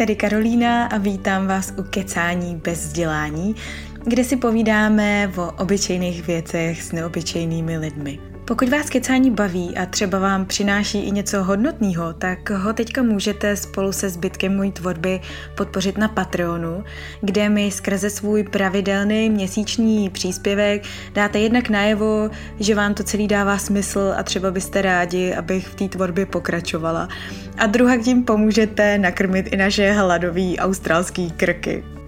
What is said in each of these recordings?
tady Karolína a vítám vás u Kecání bez vzdělání, kde si povídáme o obyčejných věcech s neobyčejnými lidmi. Pokud vás kecání baví a třeba vám přináší i něco hodnotného, tak ho teďka můžete spolu se zbytkem mojí tvorby podpořit na Patreonu, kde mi skrze svůj pravidelný měsíční příspěvek dáte jednak najevo, že vám to celý dává smysl a třeba byste rádi, abych v té tvorbě pokračovala. A druhá tím pomůžete nakrmit i naše hladové australské krky.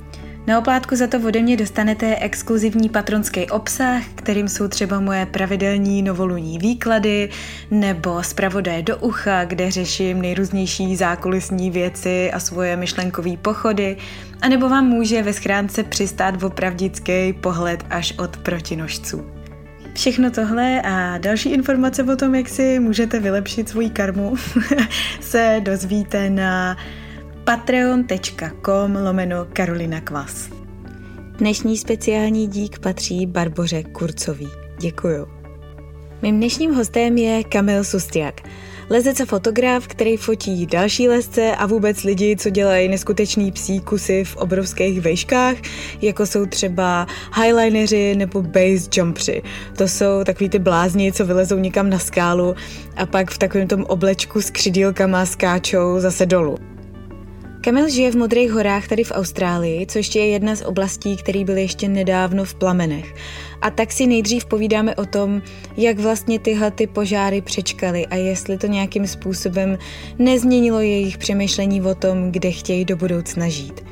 Na oplátku za to ode mě dostanete exkluzivní patronský obsah, kterým jsou třeba moje pravidelní novoluní výklady nebo zpravodaje do ucha, kde řeším nejrůznější zákulisní věci a svoje myšlenkové pochody, a nebo vám může ve schránce přistát opravdický pohled až od protinožců. Všechno tohle a další informace o tom, jak si můžete vylepšit svoji karmu, se dozvíte na patreon.com lomeno Karolina Kvas. Dnešní speciální dík patří Barboře Kurcový. Děkuju. Mým dnešním hostem je Kamil Sustiak, lezec a fotograf, který fotí další lezce a vůbec lidi, co dělají neskutečný psí kusy v obrovských vejškách, jako jsou třeba highlineři nebo base jumpři. To jsou takový ty blázni, co vylezou někam na skálu a pak v takovém tom oblečku s křidílkama skáčou zase dolů. Kamil žije v Modrých horách tady v Austrálii, což je jedna z oblastí, které byly ještě nedávno v plamenech. A tak si nejdřív povídáme o tom, jak vlastně tyhle ty požáry přečkaly a jestli to nějakým způsobem nezměnilo jejich přemýšlení o tom, kde chtějí do budoucna žít.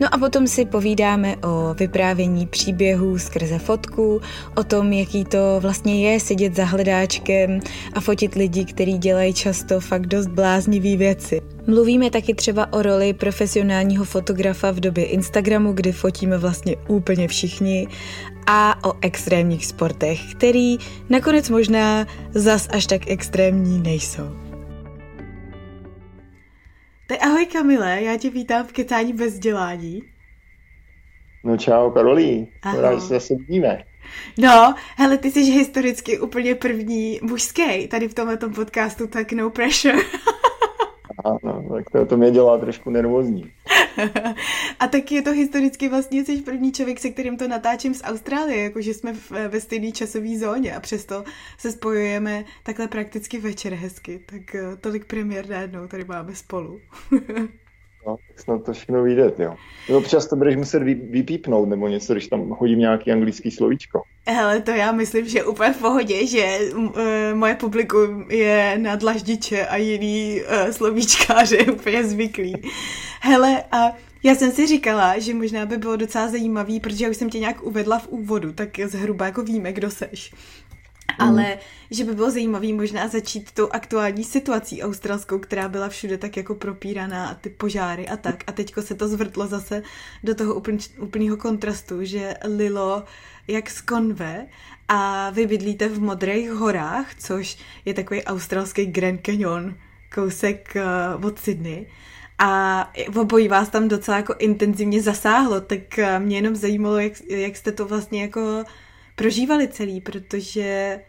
No a potom si povídáme o vyprávění příběhů skrze fotku, o tom, jaký to vlastně je sedět za hledáčkem a fotit lidi, kteří dělají často fakt dost bláznivý věci. Mluvíme taky třeba o roli profesionálního fotografa v době Instagramu, kdy fotíme vlastně úplně všichni a o extrémních sportech, který nakonec možná zas až tak extrémní nejsou. Tak ahoj Kamile, já tě vítám v Kecání bez vzdělání. No čau Karolí, rád, se zase vidíme. No, hele, ty jsi historicky úplně první mužský tady v tomto podcastu, tak no pressure. Aha, no, tak to, to mě dělá trošku nervózní. a taky je to historicky vlastně jsi první člověk, se kterým to natáčím z Austrálie, jakože jsme v, ve stejné časové zóně a přesto se spojujeme takhle prakticky večer hezky. Tak eh, tolik premiér najednou tady máme spolu. No, tak snad to všechno vyjde, jo. No, občas to budeš muset vypípnout nebo něco, když tam hodím nějaký anglický slovíčko. Hele, to já myslím, že úplně v pohodě, že uh, moje publikum je na dlaždiče a jiný uh, slovíčkáře úplně zvyklý. Hele, a já jsem si říkala, že možná by bylo docela zajímavý, protože já už jsem tě nějak uvedla v úvodu, tak zhruba jako víme, kdo seš. Mm. Ale že by bylo zajímavé možná začít tou aktuální situací australskou, která byla všude tak jako propíraná a ty požáry a tak. A teďko se to zvrtlo zase do toho úpln, úplného kontrastu, že lilo jak z konve a vy bydlíte v Modrých horách, což je takový australský Grand Canyon, kousek uh, od Sydney. A obojí vás tam docela jako intenzivně zasáhlo, tak uh, mě jenom zajímalo, jak, jak jste to vlastně jako prožívali celý, protože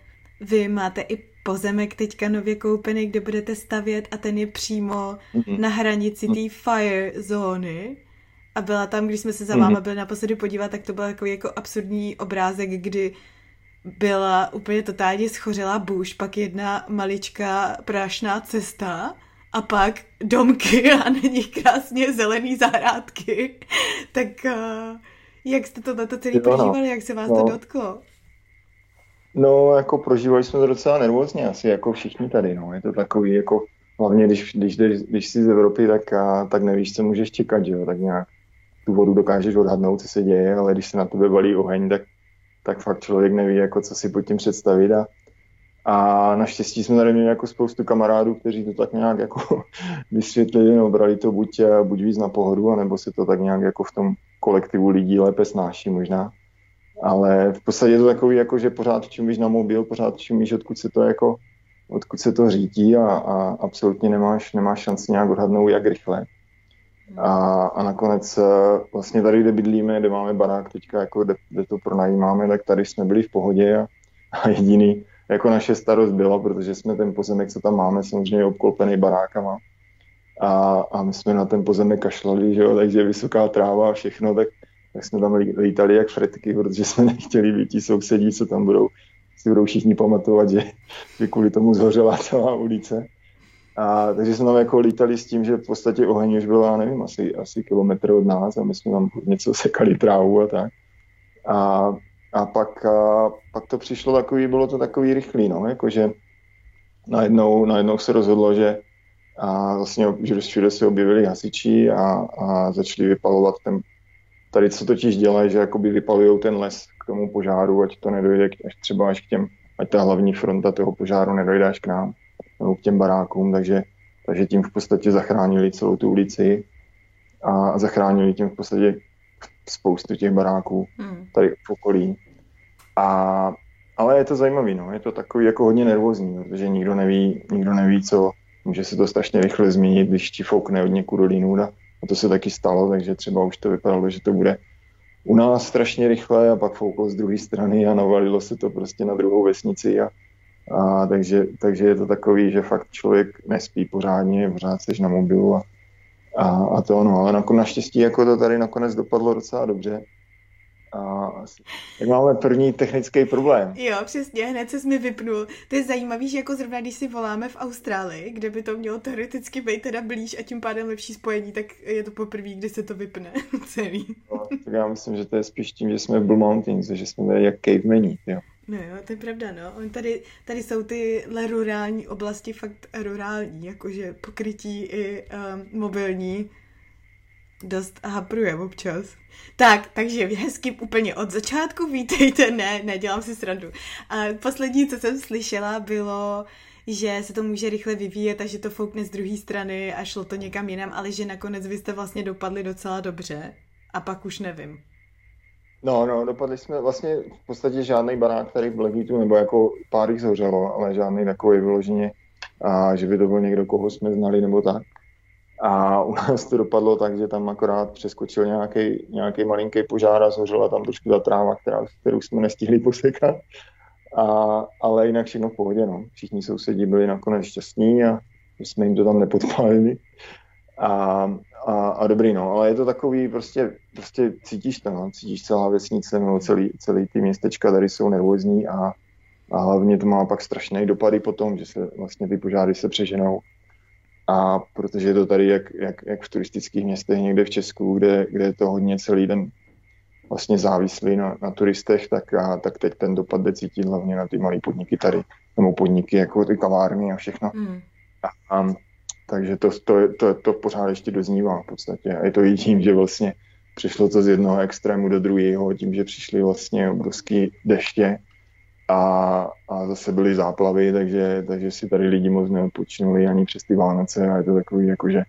vy máte i pozemek teďka nově koupený, kde budete stavět a ten je přímo mm-hmm. na hranici té fire zóny. A byla tam, když jsme se za váma mhm. byli naposledy podívat, tak to byl takový jako absurdní obrázek, kdy byla úplně totálně schořelá bůž, pak jedna maličká prášná cesta a pak domky a na nich krásně zelený zahrádky. tak uh, jak jste to na to celý jo, no. prožívali, jak se vás no. to dotklo? No, jako prožívali jsme to docela nervózně, asi jako všichni tady, no. Je to takový, jako hlavně když, když, když, když jsi z Evropy, tak, a, tak nevíš, co můžeš čekat, že jo, tak nějak tu vodu dokážeš odhadnout, co se děje, ale když se na tebe balí oheň, tak, tak fakt člověk neví, jako co si pod tím představit a, a naštěstí jsme tady měli jako spoustu kamarádů, kteří to tak nějak jako vysvětlili, no, brali to buď, buď víc na pohodu, anebo se to tak nějak jako v tom kolektivu lidí lépe snáší možná. Ale v podstatě je to takový, jako, že pořád čumíš na mobil, pořád čumíš, odkud se to jako, odkud se to řídí a, a absolutně nemáš, nemáš šanci nějak odhadnout, jak rychle. A, a nakonec eh, vlastně tady, kde bydlíme, kde máme barák teďka, jako kde, kde to pronajímáme, tak tady jsme byli v pohodě a, a jediný, jako naše starost byla, protože jsme ten pozemek, co tam máme, samozřejmě obklopený barákama. a, a my jsme na ten pozemek kašlali, že jo, takže vysoká tráva a všechno, tak, tak jsme tam lítali jak fretky, protože jsme nechtěli být ti sousedí, co tam budou, si budou všichni pamatovat, že, že kvůli tomu zhořela celá ulice. A, takže jsme tam jako lítali s tím, že v podstatě oheň už byla, nevím, asi, asi kilometr od nás a my jsme tam něco sekali trávu a tak. A, a pak, a, pak to přišlo takový, bylo to takový rychlý, no, jakože najednou, najednou se rozhodlo, že a vlastně že všude se objevili hasiči a, a začali vypalovat ten, tady co totiž dělají, že jakoby vypalují ten les k tomu požáru, ať to nedojde až třeba až k těm, ať ta hlavní fronta toho požáru nedojde až k nám, nebo k těm barákům, takže, takže tím v podstatě zachránili celou tu ulici a zachránili tím v podstatě spoustu těch baráků hmm. tady v okolí. A, ale je to zajímavý, no. je to takový jako hodně nervózní, protože nikdo neví, nikdo neví, co, může se to strašně rychle změnit, když ti foukne od někud do Linůda. A to se taky stalo, takže třeba už to vypadalo, že to bude u nás strašně rychle a pak fouklo z druhé strany a navalilo se to prostě na druhou vesnici a, a takže, takže je to takový, že fakt člověk nespí pořádně, pořád seš na mobilu a, a, a to ono, ale naštěstí jako to tady nakonec dopadlo docela dobře a tak máme první technický problém. Jo, přesně, hned se mi vypnul. To je zajímavý, že jako zrovna když si voláme v Austrálii, kde by to mělo teoreticky být teda blíž a tím pádem lepší spojení, tak je to poprvé, kdy se to vypne celý. No, tak já myslím, že to je spíš tím, že jsme v Blue Mountains, že jsme tady jak cavemení, jo. No jo, to je pravda, no. Tady, tady jsou ty rurální oblasti fakt rurální, jakože pokrytí i um, mobilní dost hapruje občas. Tak, takže hezky úplně od začátku, vítejte, ne, nedělám si srandu. A poslední, co jsem slyšela, bylo, že se to může rychle vyvíjet a že to foukne z druhé strany a šlo to někam jinam, ale že nakonec vy jste vlastně dopadli docela dobře a pak už nevím. No, no, dopadli jsme vlastně v podstatě žádný barák tady v Blackheatu, nebo jako pár jich zhořelo, ale žádný takový vyloženě, a že by to byl někdo, koho jsme znali nebo tak. A u nás to dopadlo tak, že tam akorát přeskočil nějaký, nějaký malinký požár a zhořela tam trošku ta tráva, která, kterou jsme nestihli posekat. A, ale jinak všechno v pohodě. No. Všichni sousedí byli nakonec šťastní a jsme jim to tam nepodpálili. A, a, a dobrý, no, ale je to takový, prostě, prostě cítíš to, no, cítíš celá vesnice, no, celý, celý ty městečka tady jsou nervózní a, a hlavně to má pak strašné dopady potom, že se vlastně ty požáry se přeženou a protože je to tady jak, jak, jak v turistických městech někde v Česku, kde, kde je to hodně celý den vlastně závislý na, na turistech, tak, a, tak teď ten dopad jde cítit hlavně na ty malé podniky tady, nebo podniky jako ty kavárny a všechno. Mm. A, a, takže to, to, to, to pořád ještě doznívá v podstatě. A je to i tím, že vlastně přišlo to z jednoho extrému do druhého, tím, že přišly vlastně obrovské deště, a, a zase byly záplavy, takže, takže si tady lidi moc neodpočinuli ani přes ty Vánoce a je to takový jakože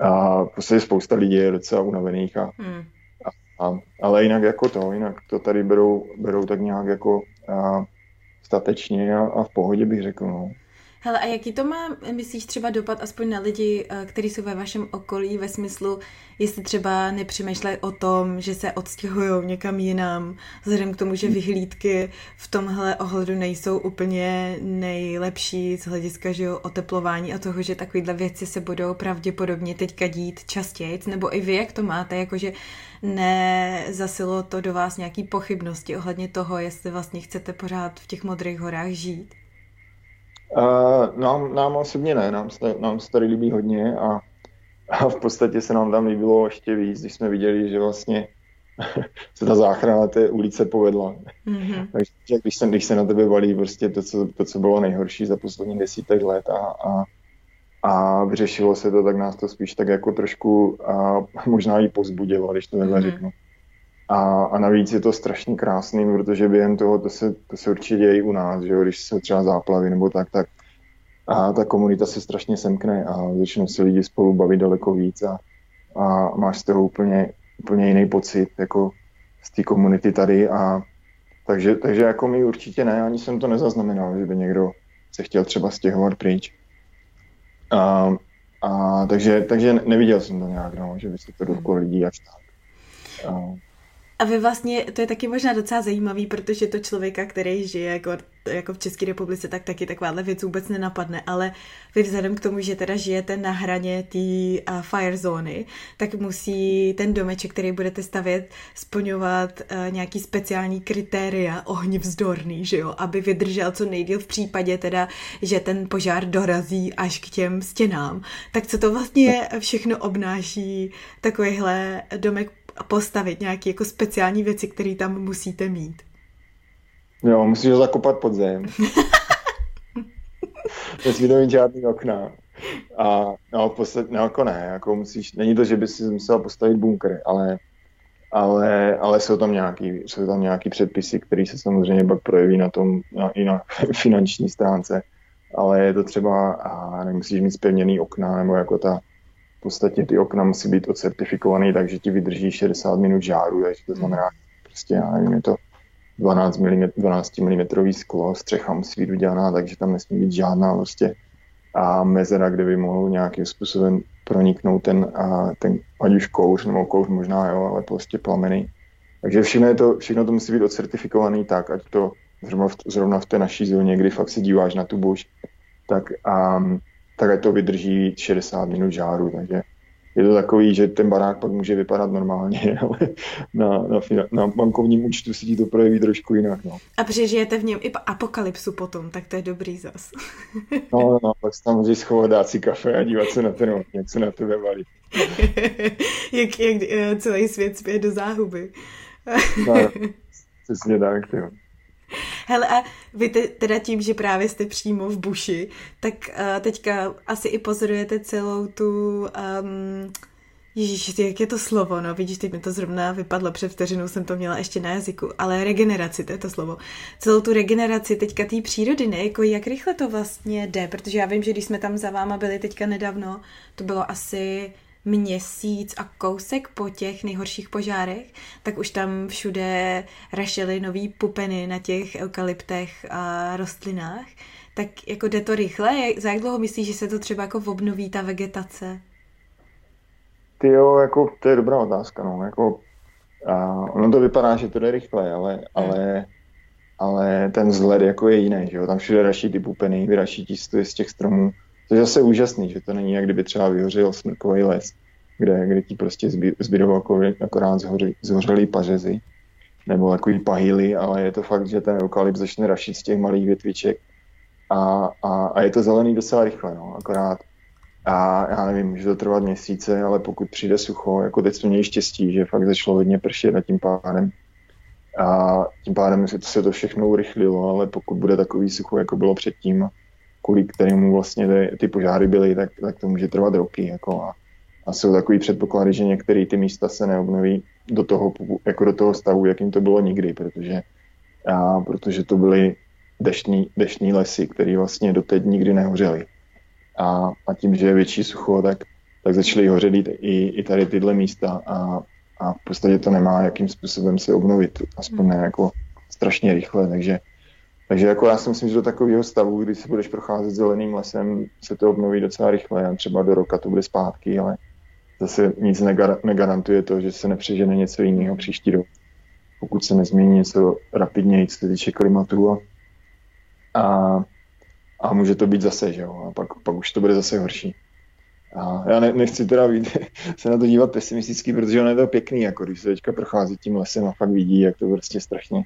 a prostě spousta lidí je docela unavených a, hmm. a, a, ale jinak jako to, jinak to tady berou, berou tak nějak jako a, statečně a, a v pohodě bych řekl, no. Hele, a jaký to má, myslíš, třeba dopad aspoň na lidi, eh, kteří jsou ve vašem okolí ve smyslu, jestli třeba nepřemýšlejí o tom, že se odstěhují někam jinam, vzhledem k tomu, že vyhlídky v tomhle ohledu nejsou úplně nejlepší z hlediska že jo, oteplování a toho, že takovýhle věci se budou pravděpodobně teďka dít častěji, nebo i vy, jak to máte, jakože nezasilo to do vás nějaký pochybnosti ohledně toho, jestli vlastně chcete pořád v těch modrých horách žít? Uh, nám, nám osobně ne, nám se, nám se tady líbí hodně a, a v podstatě se nám tam líbilo ještě víc, když jsme viděli, že vlastně se ta záchrana té ulice povedla. Mm-hmm. Takže když se, když se na tebe valí prostě to, co, to, co bylo nejhorší za poslední desítek let a, a, a vyřešilo se to, tak nás to spíš tak jako trošku a možná i pozbudilo, když to takhle mm-hmm. řeknu. A, a navíc je to strašně krásný, protože během toho to se, to se určitě děje i u nás, že jo, když jsou třeba záplavy nebo tak, tak a ta komunita se strašně semkne a začnou se lidi spolu bavit daleko víc a, a máš z toho úplně, úplně jiný pocit jako z té komunity tady a takže, takže jako my určitě ne, ani jsem to nezaznamenal, že by někdo se chtěl třeba stěhovat pryč. A, a takže, takže neviděl jsem to nějak, no, že by se to dotklo lidí až tak. A, A vy vlastně, to je taky možná docela zajímavý, protože to člověka, který žije jako, jako v České republice, tak taky takováhle věc vůbec nenapadne, ale vy vzhledem k tomu, že teda žijete na hraně té uh, fire zóny, tak musí ten domeček, který budete stavět, splňovat uh, nějaký speciální kritéria ohnivzdorný, že jo, aby vydržel co nejdíl v případě teda, že ten požár dorazí až k těm stěnám. Tak co to vlastně všechno obnáší takovýhle domek postavit, nějaké jako speciální věci, které tam musíte mít? Jo, musíš ho zakopat pod zem. Nesmí to mít žádný okna. A no, postat, no, jako ne, jako musíš, není to, že bys si musel postavit bunkr, ale, ale, ale jsou tam nějaký, jsou tam nějaký předpisy, které se samozřejmě pak projeví na tom, na, i na finanční stránce, ale je to třeba, a nemusíš mít spevněný okna, nebo jako ta, v podstatě ty okna musí být ocertifikovaný, takže ti vydrží 60 minut žáru, takže to znamená, prostě já nevím, je to 12 mm, 12 mm sklo, střecha musí být udělaná, takže tam nesmí být žádná prostě a mezera, kde by mohl nějakým způsobem proniknout ten, a ten ať už kouř, nebo kouř možná, jo, ale prostě plameny. Takže všechno, je to, všechno to musí být odcertifikovaný tak, ať to zrovna v, zrovna v té naší zóně, kdy fakt se díváš na tu buš, tak, um, tak ať to vydrží 60 minut žáru, takže je to takový, že ten barák pak může vypadat normálně, ale na, na, na bankovním účtu si ti to projeví trošku jinak. No. A přežijete v něm i apokalypsu potom, tak to je dobrý zas. no, no, pak se tam můžeš schovat, dát si kafe a dívat se na ten okně, co na tebe valí. jak, jak eh, celý svět zpět do záhuby. no, přesně tak, jo. Hele, a vy te, teda tím, že právě jste přímo v buši, tak uh, teďka asi i pozorujete celou tu... Um, Ježíš, jak je to slovo, no vidíš, teď mi to zrovna vypadlo, před vteřinou jsem to měla ještě na jazyku, ale regeneraci, to je to slovo. Celou tu regeneraci teďka té přírody, ne, jako jak rychle to vlastně jde, protože já vím, že když jsme tam za váma byli teďka nedávno, to bylo asi měsíc a kousek po těch nejhorších požárech, tak už tam všude rašely nový pupeny na těch eukalyptech a rostlinách. Tak jako jde to rychle? Za jak dlouho myslíš, že se to třeba jako obnoví ta vegetace? Ty jo, jako to je dobrá otázka, no. Jako, a ono to vypadá, že to jde rychle, ale, hmm. ale, ale ten vzhled jako je jiný, že jo. Tam všude raší ty pupeny, vyraší ti z těch stromů to je zase úžasný, že to není jak kdyby třeba vyhořel smrkový les, kde, kde ti prostě zbydou jako, akorát zhoři, zhořelý pařezy nebo takový pahýly, ale je to fakt, že ten eukalypt začne rašit z těch malých větviček a, a, a je to zelený docela rychle, no, akorát. A já nevím, může to trvat měsíce, ale pokud přijde sucho, jako teď jsme měli štěstí, že fakt začalo hodně pršet a tím pádem a tím pádem se to, se to všechno urychlilo, ale pokud bude takový sucho, jako bylo předtím, kvůli kterému vlastně ty, ty požáry byly, tak, tak to může trvat roky. Jako a, a jsou takový předpoklady, že některé ty místa se neobnoví do toho, jako do toho stavu, jakým to bylo nikdy, protože, a, protože to byly deštní, deštní lesy, které vlastně doteď nikdy nehořely. A, a tím, že je větší sucho, tak, tak začaly hořet i, i tady tyhle místa a, a v podstatě to nemá jakým způsobem se obnovit, aspoň ne jako strašně rychle, takže takže jako já si myslím, že do takového stavu, kdy si budeš procházet zeleným lesem, se to obnoví docela rychle. Třeba do roka to bude zpátky, ale zase nic negar- negarantuje to, že se nepřežene něco jiného příští rok. Pokud se nezmění něco rapidněji, co se týče klimatu a, a, a může to být zase, že jo, a pak, pak už to bude zase horší. A já ne, nechci teda být, se na to dívat pesimisticky, protože ono je to pěkný, jako když se teďka prochází tím lesem a fakt vidí, jak to prostě strašně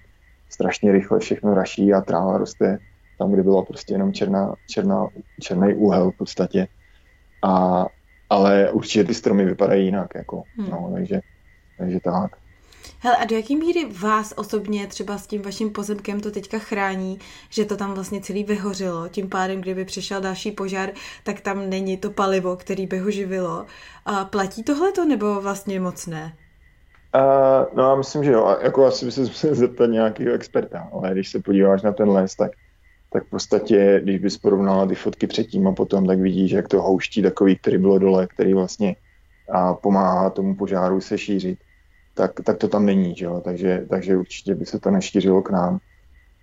strašně rychle všechno raší a tráva roste tam, kde byla prostě jenom černá, černá, černý úhel v podstatě. A, ale určitě ty stromy vypadají jinak, jako, hmm. no, takže, takže tak. Hele, a do jaký míry vás osobně třeba s tím vaším pozemkem to teďka chrání, že to tam vlastně celý vyhořelo, tím pádem, kdyby přišel další požár, tak tam není to palivo, který by ho živilo. A platí tohleto, nebo vlastně moc ne? Uh, no myslím, že jo. Jako asi by se musel zeptat nějakého experta, ale když se podíváš na ten les, tak, tak v podstatě, když bys porovnala ty fotky předtím a potom, tak vidíš, jak to houští takový, který bylo dole, který vlastně a pomáhá tomu požáru se šířit, tak, tak to tam není, že jo? Takže, takže určitě by se to nešířilo k nám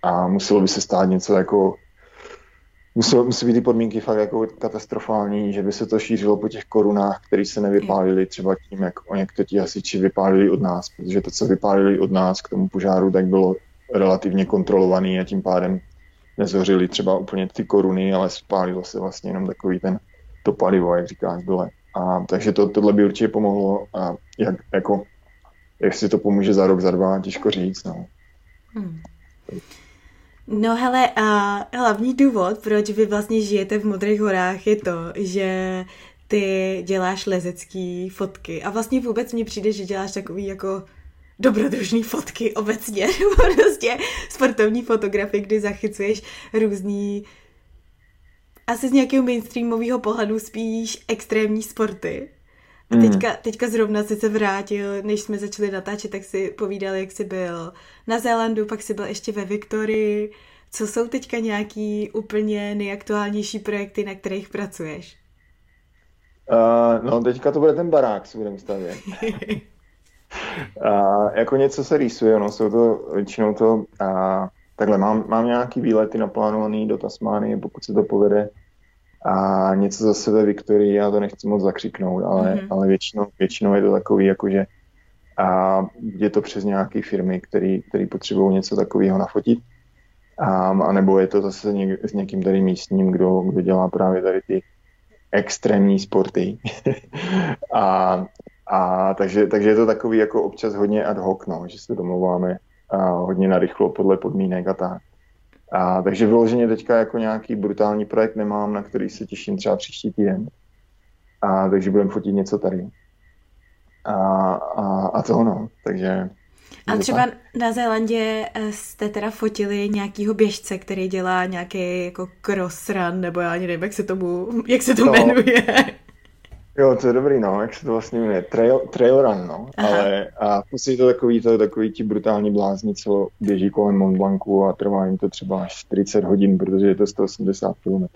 a muselo by se stát něco jako musí, musí být ty podmínky fakt jako katastrofální, že by se to šířilo po těch korunách, které se nevypálily třeba tím, jak o někteří hasiči vypálili od nás, protože to, co vypálili od nás k tomu požáru, tak bylo relativně kontrolovaný a tím pádem nezhořily třeba úplně ty koruny, ale spálilo se vlastně jenom takový ten to palivo, jak říkáš, dole. A, takže to, tohle by určitě pomohlo a jak, jako, si to pomůže za rok, za dva, těžko říct. No. Hmm. No hele, a hlavní důvod, proč vy vlastně žijete v Modrých horách, je to, že ty děláš lezecký fotky a vlastně vůbec mně přijde, že děláš takový jako dobrodružný fotky obecně, prostě sportovní fotografie, kdy zachycuješ různý asi z nějakého mainstreamového pohledu spíš extrémní sporty. A hmm. teďka, teďka zrovna si se vrátil, než jsme začali natáčet, tak si povídal, jak jsi byl na Zélandu, pak si byl ještě ve Viktorii. Co jsou teďka nějaký úplně nejaktuálnější projekty, na kterých pracuješ? Uh, no, teďka to bude ten barák, si budeme stavět. uh, jako něco se rýsuje, no, jsou to většinou to, uh, takhle, mám, mám nějaký výlety naplánovaný do Tasmánie, pokud se to povede, a něco zase ve Viktorii, já to nechci moc zakřiknout, ale, mm-hmm. ale většinou, většinou je to takový, jakože a je to přes nějaké firmy, který potřebují něco takového nafotit. A, a nebo je to zase něk, s někým tady místním, kdo, kdo dělá právě tady ty extrémní sporty. a, a takže, takže je to takový jako občas hodně ad hoc, no, že se domluváme a hodně narychlo podle podmínek a tak. A, takže vyloženě teďka jako nějaký brutální projekt nemám, na který se těším třeba příští týden. A, takže budeme fotit něco tady. A, a, a to ono, takže... A třeba tak. na Zélandě eh, jste teda fotili nějakýho běžce, který dělá nějaký jako cross run, nebo já ani nevím, jak se tomu, jak se to no. jmenuje. Jo, to je dobrý, no, jak se to vlastně jmenuje, trail, trail run, no, Aha. ale a prostě to takový, to takový ti brutální blázni, co běží kolem Mont Blancu a trvá jim to třeba až 40 hodin, protože je to 180 km.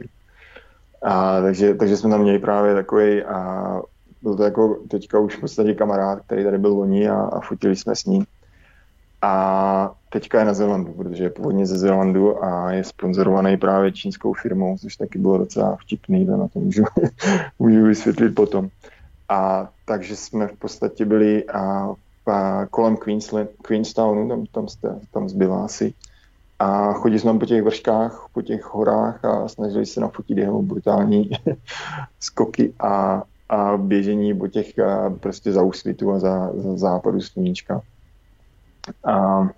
A takže, takže jsme tam měli právě takový a byl to jako teďka už v podstatě kamarád, který tady byl loni a, a fotili jsme s ním. A teďka je na Zelandu, protože je původně ze Zelandu a je sponzorovaný právě čínskou firmou, což taky bylo docela vtipný, to na to můžu, můžu vysvětlit potom. A takže jsme v podstatě byli a, a kolem Queensland, Queenstownu, tam, tam, jste, tam zbyla asi. A chodili jsme po těch vrškách, po těch horách a snažili se nafotit jeho brutální skoky a, a běžení po těch a, prostě za úsvitu a za, za západu sluníčka. A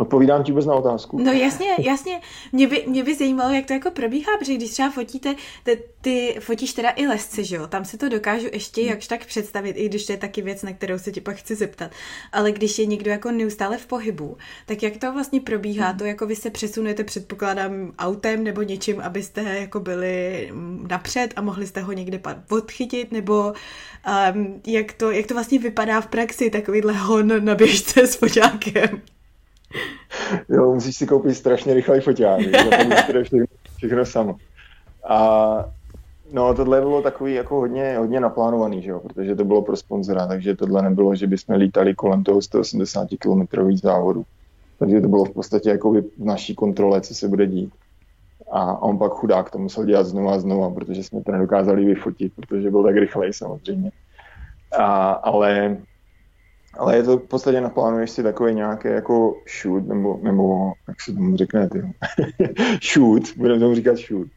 Odpovídám ti vůbec na otázku? No jasně, jasně. Mě by, mě by zajímalo, jak to jako probíhá, protože když třeba fotíte, ty, ty fotíš teda i lesce, že jo? Tam si to dokážu ještě jakž tak představit, i když to je taky věc, na kterou se ti pak chci zeptat. Ale když je někdo jako neustále v pohybu, tak jak to vlastně probíhá? To jako vy se přesunete, předpokládám, autem nebo něčím, abyste jako byli napřed a mohli jste ho někde odchytit, nebo um, jak, to, jak to vlastně vypadá v praxi, takovýhle hon na běžce s foťákem? Jo, musíš si koupit strašně rychlej foťák, všechno, všechno samo. A no, tohle bylo takový jako hodně, hodně naplánovaný, že jo, protože to bylo pro sponzora, takže tohle nebylo, že bychom lítali kolem toho 180 km závodu. Takže to bylo v podstatě jako v naší kontrole, co se bude dít. A on pak chudák to musel dělat znova a znova, protože jsme to nedokázali vyfotit, protože byl tak rychlej samozřejmě. A, ale ale je to v podstatě naplánuješ si takový nějaký jako shoot, nebo, nebo jak se tomu řekne, ty shoot, budeme tomu říkat shoot.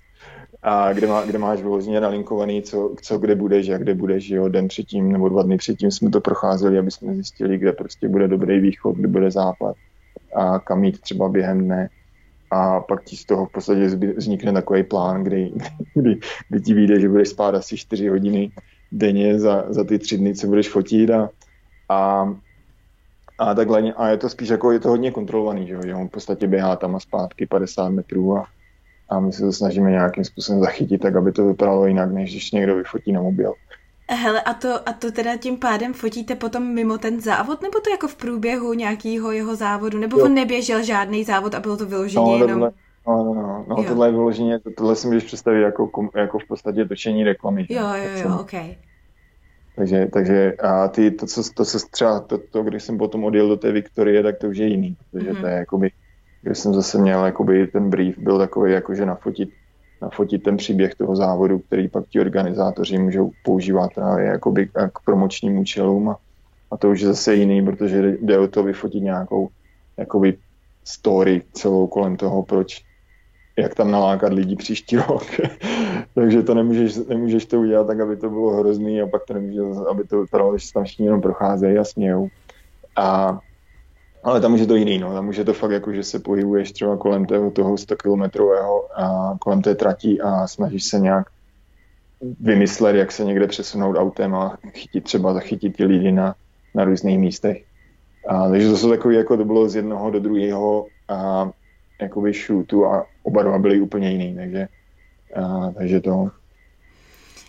A kde, má, kde máš vyloženě nalinkovaný, co, co kde budeš a kde budeš, jo, den předtím nebo dva dny předtím jsme to procházeli, aby jsme zjistili, kde prostě bude dobrý východ, kde bude západ a kam jít třeba během dne. A pak ti z toho v podstatě vznikne takový plán, kdy, kdy, kdy ti vyjde, že budeš spát asi 4 hodiny denně za, za ty tři dny, co budeš fotit a, a, a takhle, a je to spíš jako, je to hodně kontrolovaný, že, že on v podstatě běhá tam a zpátky 50 metrů a, a my se to snažíme nějakým způsobem zachytit, tak aby to vypadalo jinak, než když někdo vyfotí na mobil. Hele, a to, a to teda tím pádem fotíte potom mimo ten závod, nebo to jako v průběhu nějakého jeho závodu, nebo jo. on neběžel žádný závod a bylo to vyloženě no, jenom... No, no, no, no tohle je vyloženě, tohle si můžeš představit jako, jako v podstatě točení reklamy. Jo, jo, jo, ok. Takže, takže a ty, to, co, to se třeba, to, to, když jsem potom odjel do té Viktorie, tak to už je jiný, protože mm-hmm. to je jakoby kde jsem zase měl, jakoby ten brief byl takový, jakože nafotit, nafotit ten příběh toho závodu, který pak ti organizátoři můžou používat právě jakoby k promočním účelům a, a to už je zase jiný, protože jde o to vyfotit nějakou jakoby story celou kolem toho, proč jak tam nalákat lidi příští rok. Takže to nemůžeš, nemůžeš to udělat tak, aby to bylo hrozný a pak to nemůžeš, aby to vypadalo, že tam všichni jenom procházejí a smějou. A, ale tam už je to jiný, no. Tam už je to fakt jako, že se pohybuješ třeba kolem toho, toho 100 kilometrového a kolem té trati a snažíš se nějak vymyslet, jak se někde přesunout autem a chytit třeba, zachytit ty lidi na, na různých místech. A, takže to jsou takové, jako to bylo z jednoho do druhého a jakoby shootu a oba dva byly úplně jiný, takže, a, takže to.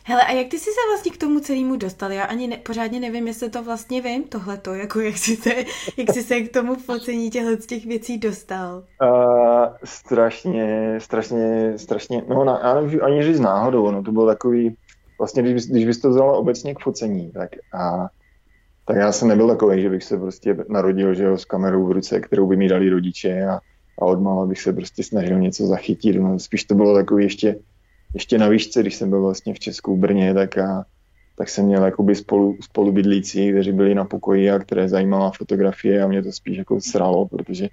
Hele, a jak ty jsi se vlastně k tomu celému dostal? Já ani ne, pořádně nevím, jestli to vlastně vím, tohleto, jako jak jsi se, jak jsi se k tomu focení těchto z těch věcí dostal? Uh, strašně, strašně, strašně, no na, já nevím, ani říct náhodou, no to bylo takový, vlastně když, bys, když bys to vzala obecně k focení, tak a tak já jsem nebyl takový, že bych se prostě narodil že jo, s kamerou v ruce, kterou by mi dali rodiče a, a odmala bych se prostě snažil něco zachytit. No, spíš to bylo takový ještě, ještě na výšce, když jsem byl vlastně v Česku v Brně, tak, a, tak jsem měl jakoby spolu, spolubydlící, kteří byli na pokoji a které zajímala fotografie a mě to spíš jako sralo, protože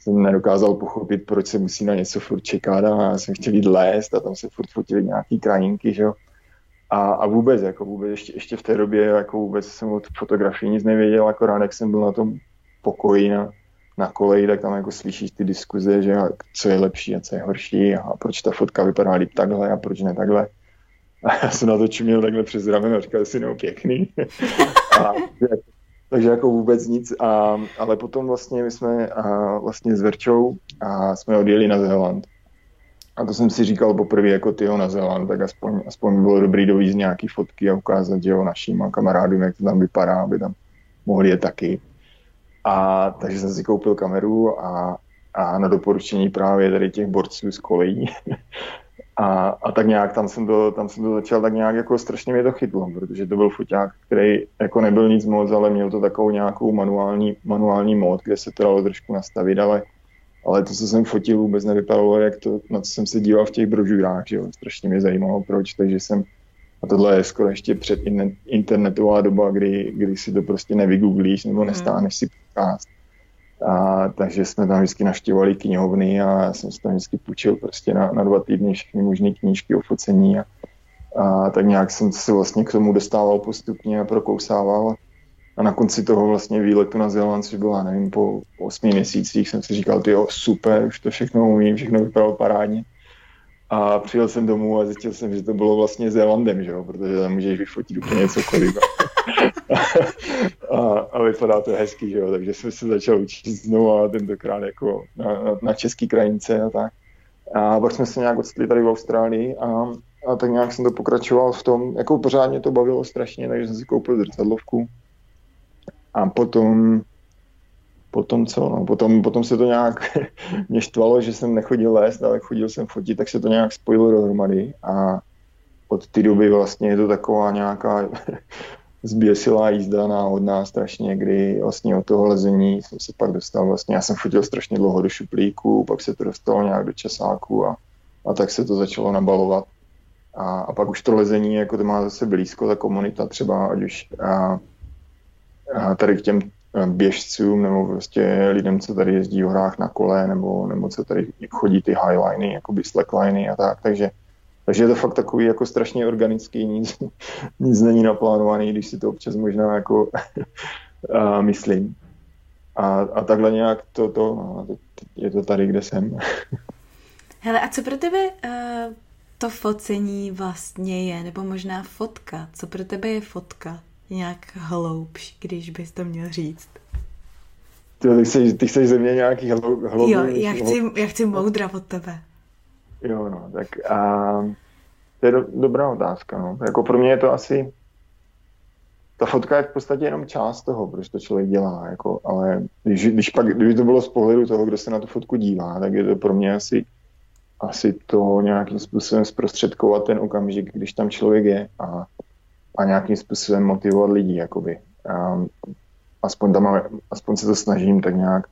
jsem nedokázal pochopit, proč se musí na něco furt čekat a já jsem chtěl jít lézt a tam se furt fotili nějaký krajinky, že jo. A, a vůbec, jako vůbec ještě, ještě v té době, jako vůbec jsem od fotografii nic nevěděl, akorát jak jsem byl na tom pokoji na, na koleji, tak tam jako slyšíš ty diskuze, že co je lepší a co je horší a proč ta fotka vypadá líp takhle a proč ne takhle. A já jsem na to čuměl takhle přes ramen a říkal si, no pěkný. a, takže jako vůbec nic, a, ale potom vlastně my jsme a, vlastně s Verčou a jsme odjeli na Zéland. A to jsem si říkal poprvé jako tyho na Zeland, tak aspoň, aspoň bylo dobrý dovízt nějaký fotky a ukázat jeho našim kamarádům, jak to tam vypadá, aby tam mohli je taky. A takže jsem si koupil kameru a, a na doporučení právě tady těch borců z kolejí. a, a, tak nějak tam jsem, to, tam jsem to začal tak nějak jako strašně mě to chytlo, protože to byl foťák, který jako nebyl nic moc, ale měl to takovou nějakou manuální, manuální mod, kde se to dalo trošku nastavit, ale ale to, co jsem fotil, vůbec nevypadalo, jak to, na co jsem se díval v těch brožurách, že jo, strašně mě zajímalo, proč, takže jsem, a tohle je skoro ještě před internetová doba, kdy, kdy si to prostě nevygooglíš nebo mhm. nestáhneš si podcast. A, takže jsme tam vždycky naštěvovali knihovny a já jsem si tam vždycky půjčil prostě na, na dva týdny všechny možné knížky o focení a, a tak nějak jsem se vlastně k tomu dostával postupně a prokousával. A na konci toho vlastně výletu na Zéland, což byla, nevím, po osmi měsících, jsem si říkal, ty jo, super, už to všechno umím, všechno vypadalo parádně. A přijel jsem domů a zjistil jsem, že to bylo vlastně Zélandem, že jo, protože tam můžeš vyfotit úplně cokoliv. a, a vypadá to hezky, že jo, takže jsem se začal učit znovu a tentokrát jako na, na, na český krajince a tak. A pak jsme se nějak odstali tady v Austrálii a, a tak nějak jsem to pokračoval v tom, jako pořádně to bavilo strašně, takže jsem si koupil zrcadlovku a potom, potom co, no, potom, potom se to nějak mě štvalo, že jsem nechodil lézt, ale chodil jsem fotit, tak se to nějak spojilo dohromady a od té doby vlastně je to taková nějaká zběsilá jízda náhodná strašně, kdy vlastně od toho lezení jsem se pak dostal vlastně, já jsem fotil strašně dlouho do šuplíku, pak se to dostalo nějak do časáku a, a tak se to začalo nabalovat. A, a pak už to lezení, jako to má zase blízko, ta komunita třeba, ať už a, tady k těm běžcům nebo prostě lidem, co tady jezdí v horách na kole nebo, nebo co tady chodí ty highliny, jakoby slackliny a tak, takže takže je to fakt takový jako strašně organický, nic, nic není naplánovaný, když si to občas možná jako a myslím. A, a takhle nějak to, to, no, je to tady, kde jsem. Hele, a co pro tebe uh, to focení vlastně je, nebo možná fotka? Co pro tebe je fotka? Nějak hloubš, když bys to měl říct? Ty, ty, chceš, ty chceš ze mě nějaký hloubš? Jo, já chci, já chci moudra od tebe. Jo, no, tak a to je do, dobrá otázka, no. Jako pro mě je to asi, ta fotka je v podstatě jenom část toho, proč to člověk dělá, jako, ale když, když pak, kdyby to bylo z pohledu toho, kdo se na tu fotku dívá, tak je to pro mě asi, asi to nějakým způsobem zprostředkovat ten okamžik, když tam člověk je a a nějakým způsobem motivovat lidi, jakoby. A aspoň, tam, aspoň se to snažím tak nějak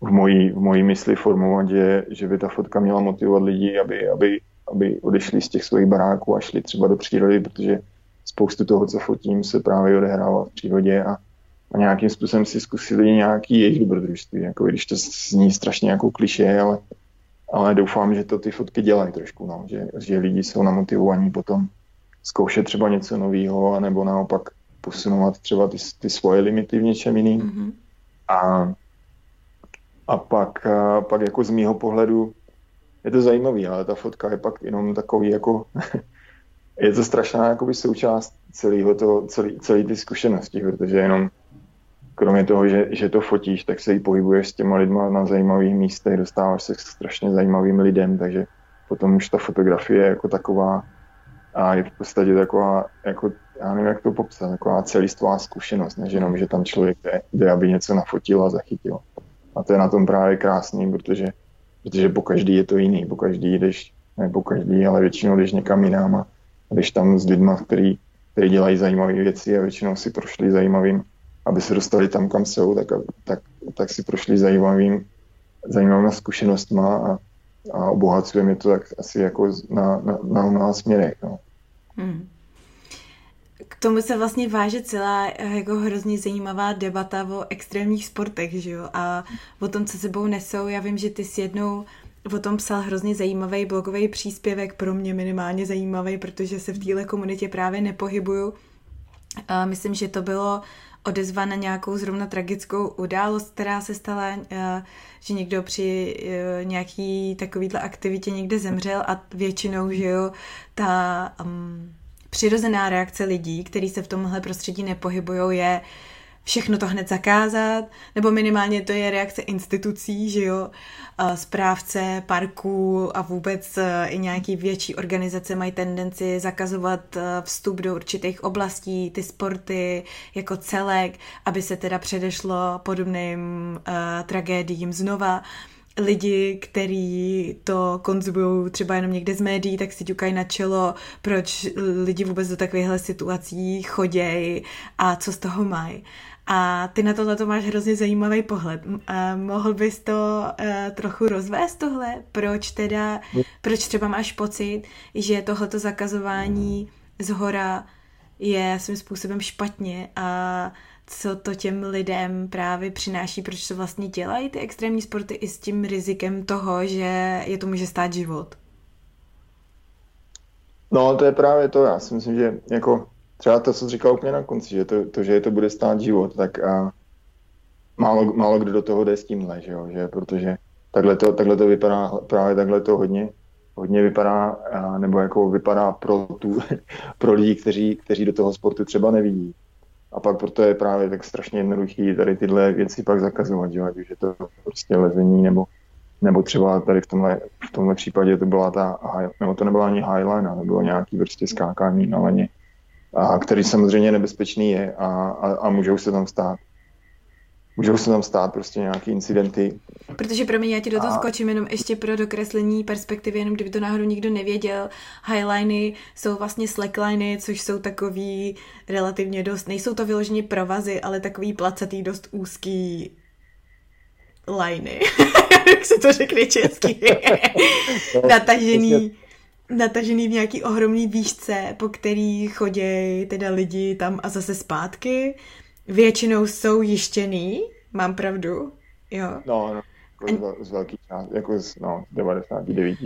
v mojí, v mojí mysli formovat, že, že by ta fotka měla motivovat lidi, aby, aby, aby odešli z těch svých baráků a šli třeba do přírody, protože spoustu toho, co fotím, se právě odehrává v přírodě a, a nějakým způsobem si zkusili nějaký jejich dobrodružství, jako když to zní strašně jako kliše, ale, ale doufám, že to ty fotky dělají trošku, no, že, že lidi jsou namotivovaní potom zkoušet třeba něco nového, anebo naopak posunovat třeba ty, ty svoje limity v něčem jiným. Mm-hmm. A, a pak, a pak jako z mýho pohledu je to zajímavý, ale ta fotka je pak jenom takový jako je to strašná jakoby součást celého to, celý, celý ty zkušenosti, protože jenom kromě toho, že, že to fotíš, tak se jí pohybuješ s těma lidma na zajímavých místech, dostáváš se k strašně zajímavým lidem, takže potom už ta fotografie je jako taková a je v podstatě taková, jako, já nevím, jak to popsat, taková celistvá zkušenost, než jenom, že tam člověk jde, jde aby něco nafotil a zachytil. A to je na tom právě krásný, protože, protože po každý je to jiný, po každý jdeš, ne po každý, ale většinou jdeš někam jinam a když tam s lidmi, který, který dělají zajímavé věci a většinou si prošli zajímavým, aby se dostali tam, kam jsou, tak, tak, tak si prošli zajímavým, zajímavými zkušenostma a, a obohacuje mě to tak asi jako na, na, na mnoha směrech. No. Hmm. K tomu se vlastně váže celá jako hrozně zajímavá debata o extrémních sportech, že jo? A o tom, co sebou nesou. Já vím, že ty s jednou o tom psal hrozně zajímavý blogový příspěvek, pro mě minimálně zajímavý, protože se v téhle komunitě právě nepohybuju. A myslím, že to bylo odezva na nějakou zrovna tragickou událost, která se stala, že někdo při nějaký takovýhle aktivitě někde zemřel a většinou, že jo, ta um, přirozená reakce lidí, kteří se v tomhle prostředí nepohybují, je všechno to hned zakázat, nebo minimálně to je reakce institucí, že jo, správce parků a vůbec e, i nějaký větší organizace mají tendenci zakazovat e, vstup do určitých oblastí, ty sporty jako celek, aby se teda předešlo podobným uh, tragédiím znova lidi, kteří to konzumují třeba jenom někde z médií, tak si ťukají na čelo, proč lidi vůbec do takovýchhle situací chodějí a co z toho mají. A ty na tohle to máš hrozně zajímavý pohled. A mohl bys to uh, trochu rozvést tohle? Proč teda, proč třeba máš pocit, že tohleto zakazování z hora je svým způsobem špatně a co to těm lidem právě přináší, proč to vlastně dělají ty extrémní sporty i s tím rizikem toho, že je to může stát život? No, to je právě to. Já si myslím, že jako třeba to, co říkal úplně na konci, že to, to že to bude stát život, tak a málo, málo kdo do toho jde s tímhle, že jo, že protože takhle to, takhle to vypadá, právě takhle to hodně, hodně vypadá, a, nebo jako vypadá pro, tu, pro lidi, kteří, kteří do toho sportu třeba nevidí. A pak proto je právě tak strašně jednoduchý tady tyhle věci pak zakazovat, že ať už je to prostě lezení, nebo, nebo třeba tady v tomhle, v tomhle případě to byla ta, nebo to nebyla ani highline, to bylo nějaký prostě skákání na leně a který samozřejmě nebezpečný je a, a, a můžou se tam stát. Můžou se tam stát prostě nějaký incidenty. Protože pro mě, já ti do toho a... skočím jenom ještě pro dokreslení perspektivy, jenom kdyby to náhodou nikdo nevěděl. Highliny jsou vlastně slackliny, což jsou takový relativně dost, nejsou to vyloženě provazy, ale takový placatý, dost úzký liny. Jak se to řekne česky? Natažený natažený v nějaký ohromný výšce, po který chodí teda lidi tam a zase zpátky. Většinou jsou jištěný, mám pravdu, jo. No, no jako z, z velký část, jako z no, 99.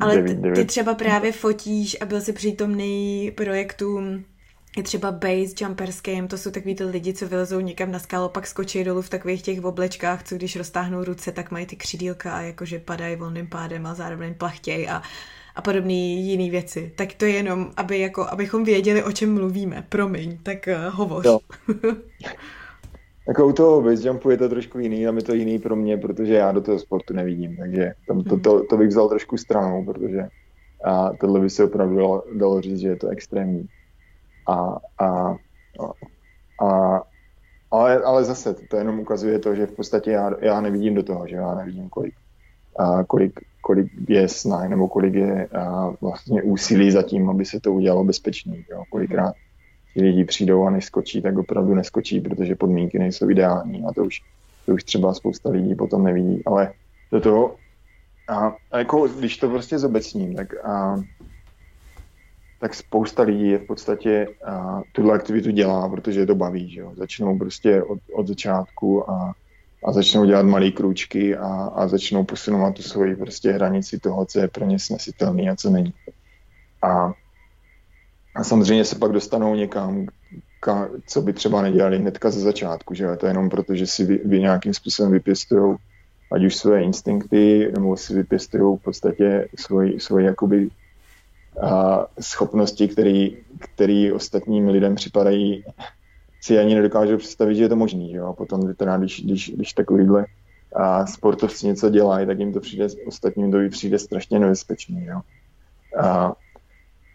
Ale 9, 9. ty třeba právě fotíš a byl jsi přítomný projektům je třeba base jumpers game, to jsou takový ty lidi, co vylezou někam na skálu, pak skočí dolů v takových těch oblečkách, co když roztáhnou ruce, tak mají ty křídílka a jakože padají volným pádem a zároveň plachtějí a a podobné jiné věci. Tak to je jenom, aby jako, abychom věděli, o čem mluvíme. Promiň, tak uh, hovoř. Jo. jako u toho jumpu je to trošku jiný, a je to jiný pro mě, protože já do toho sportu nevidím, takže tam to, to, to bych vzal trošku stranou, protože a tohle by se opravdu dalo, dalo říct, že je to extrémní. A, a, a, ale, ale zase, to jenom ukazuje to, že v podstatě já, já nevidím do toho, že já nevidím, kolik, a kolik, kolik je snah nebo kolik je a, vlastně úsilí za tím, aby se to udělalo bezpečný. Jo. Kolikrát ti lidi přijdou a neskočí, tak opravdu neskočí, protože podmínky nejsou ideální a to už, to už třeba spousta lidí potom nevidí, ale do toho, a, a jako když to prostě zobecním, tak a, tak spousta lidí je v podstatě a, tuhle aktivitu dělá, protože je to baví, že jo. Začnou prostě od, od začátku a, a začnou dělat malé krůčky a, a začnou posunovat tu svoji prostě hranici toho, co je pro ně snesitelný a co není. A, a samozřejmě se pak dostanou někam, ka, co by třeba nedělali hnedka ze začátku, že. To je jenom proto, že si vy, vy nějakým způsobem vypěstují ať už svoje instinkty, nebo si vypěstují v podstatě svoji, svoji jakoby a schopnosti, který ostatním lidem připadají, si ani nedokážou představit, že je to možný. Jo? A potom teda, když, když, když takovýhle a sportovci něco dělají, tak jim to přijde, ostatním to přijde strašně nebezpečný. Jo? A,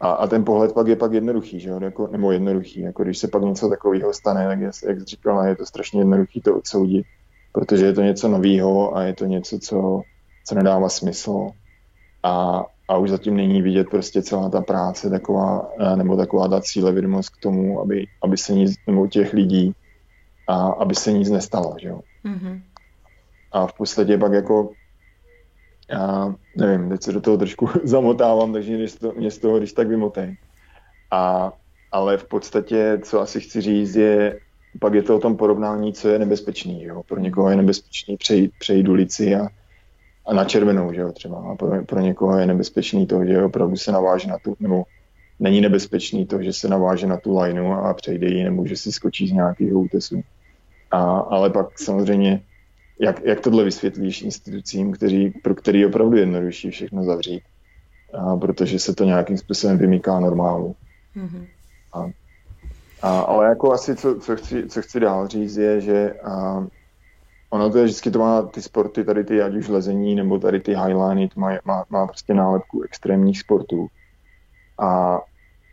a, a, ten pohled pak je pak jednoduchý, že jo? Jako, nebo jednoduchý. Jako když se pak něco takového stane, tak je, jak jsi je to strašně jednoduchý to odsoudit, protože je to něco nového a je to něco, co, co nedává smysl. A, a už zatím není vidět prostě celá ta práce taková, eh, nebo taková ta cílevědomost k tomu, aby, aby se nic, nebo těch lidí, a aby se nic nestalo, že jo. Mm-hmm. A v podstatě pak jako, já nevím, teď se do toho trošku zamotávám, takže mě z toho, mě z toho když tak vymotej. A, ale v podstatě, co asi chci říct, je, pak je to o tom porovnání, co je nebezpečný. Jo? Pro někoho je nebezpečný přejít, přejít ulici a, a na červenou, že jo, třeba. A pro, pro někoho je nebezpečný to, že opravdu se naváže na tu, nebo není nebezpečný to, že se naváže na tu lineu a přejde ji, nebo že si skočí z nějakého útesu. A, ale pak samozřejmě, jak, jak tohle vysvětlíš institucím, kteří, pro který je opravdu jednodušší všechno zavřít, a protože se to nějakým způsobem vymýká normálu. Mm-hmm. A, a, ale jako asi, co, co, chci, co chci dál říct, je, že a, ono to je vždycky to má ty sporty, tady ty ať už lezení nebo tady ty highliny, to má, má, má prostě nálepku extrémních sportů. A,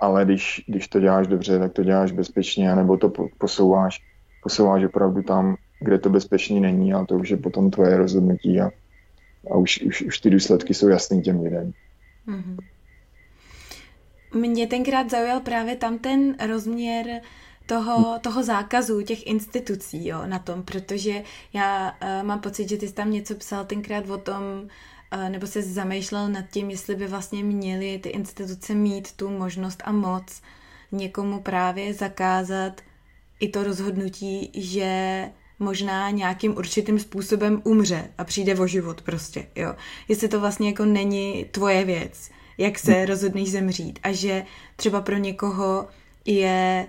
ale když, když to děláš dobře, tak to děláš bezpečně, nebo to posouváš, posouváš opravdu tam, kde to bezpečný není a to už je potom tvoje rozhodnutí a, a už, už, už ty důsledky jsou jasný těm lidem. Mm-hmm. Mě tenkrát zaujal právě tam ten rozměr toho, toho zákazu těch institucí jo, na tom, protože já uh, mám pocit, že ty jsi tam něco psal tenkrát o tom, uh, nebo se zamýšlel nad tím, jestli by vlastně měly ty instituce mít tu možnost a moc někomu právě zakázat i to rozhodnutí, že možná nějakým určitým způsobem umře a přijde o život prostě, jo. Jestli to vlastně jako není tvoje věc, jak se rozhodneš zemřít a že třeba pro někoho je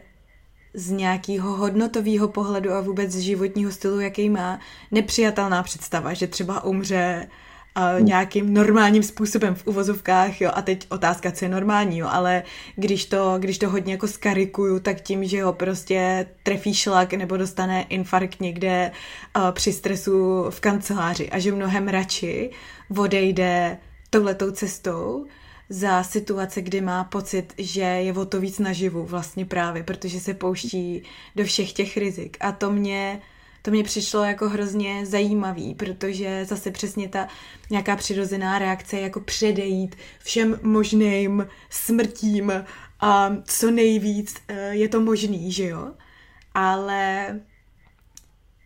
z nějakého hodnotového pohledu a vůbec z životního stylu, jaký má, nepřijatelná představa, že třeba umře a nějakým normálním způsobem v uvozovkách, jo, a teď otázka, co je normální, jo, ale když to, když to hodně jako skarikuju, tak tím, že ho prostě trefí šlak nebo dostane infarkt někde uh, při stresu v kanceláři a že mnohem radši odejde touhletou cestou, za situace, kdy má pocit, že je o to víc naživu vlastně právě, protože se pouští do všech těch rizik. A to mě, to mě přišlo jako hrozně zajímavý, protože zase přesně ta nějaká přirozená reakce jako předejít všem možným smrtím a co nejvíc eh, je to možný, že jo? Ale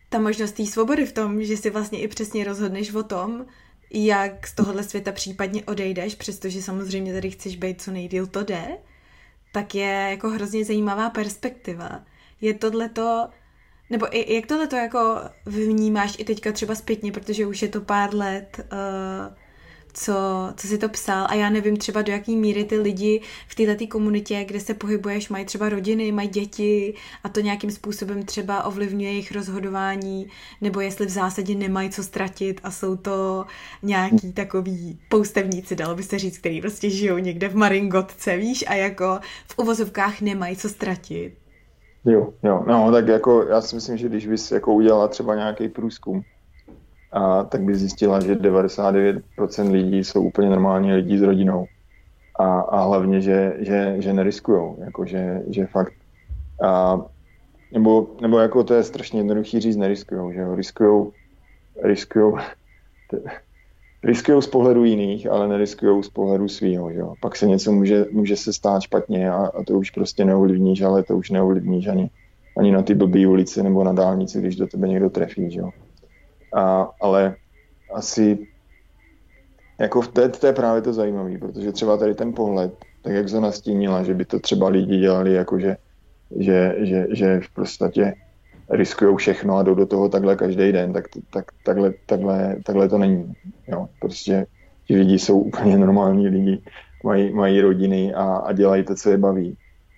ta možnost té svobody v tom, že si vlastně i přesně rozhodneš o tom, jak z tohohle světa případně odejdeš, přestože samozřejmě tady chceš být co nejdíl to jde, tak je jako hrozně zajímavá perspektiva. Je tohleto, nebo i, jak tohleto jako vnímáš i teďka třeba zpětně, protože už je to pár let uh, co, co si to psal a já nevím třeba do jaký míry ty lidi v této komunitě, kde se pohybuješ, mají třeba rodiny, mají děti a to nějakým způsobem třeba ovlivňuje jejich rozhodování, nebo jestli v zásadě nemají co ztratit a jsou to nějaký takový poustevníci, dalo by se říct, který prostě žijou někde v Maringotce, víš, a jako v uvozovkách nemají co ztratit. Jo, jo, no tak jako já si myslím, že když bys jako udělala třeba nějaký průzkum, a tak by zjistila, že 99% lidí jsou úplně normální lidi s rodinou. A, a hlavně, že, že, že neriskujou, jako že, že fakt a, nebo, nebo jako to je strašně jednoduchý říct, neriskujou, že jo, riskujou, riskujou, riskujou z pohledu jiných, ale neriskujou z pohledu svýho, že jo. Pak se něco může, může se stát špatně a, a to už prostě neovlivníš, ale to už neovlivníš ani, ani na ty blbý ulici nebo na dálnici, když do tebe někdo trefí, že jo. A, ale asi jako v té, to je právě to zajímavé, protože třeba tady ten pohled, tak jak to nastínila, že by to třeba lidi dělali jako, že, že, že, v podstatě riskují všechno a jdou do toho takhle každý den, tak, tak takhle, takhle, takhle to není. Jo. Prostě ti lidi jsou úplně normální lidi, mají, mají rodiny a, a dělají to, co je baví.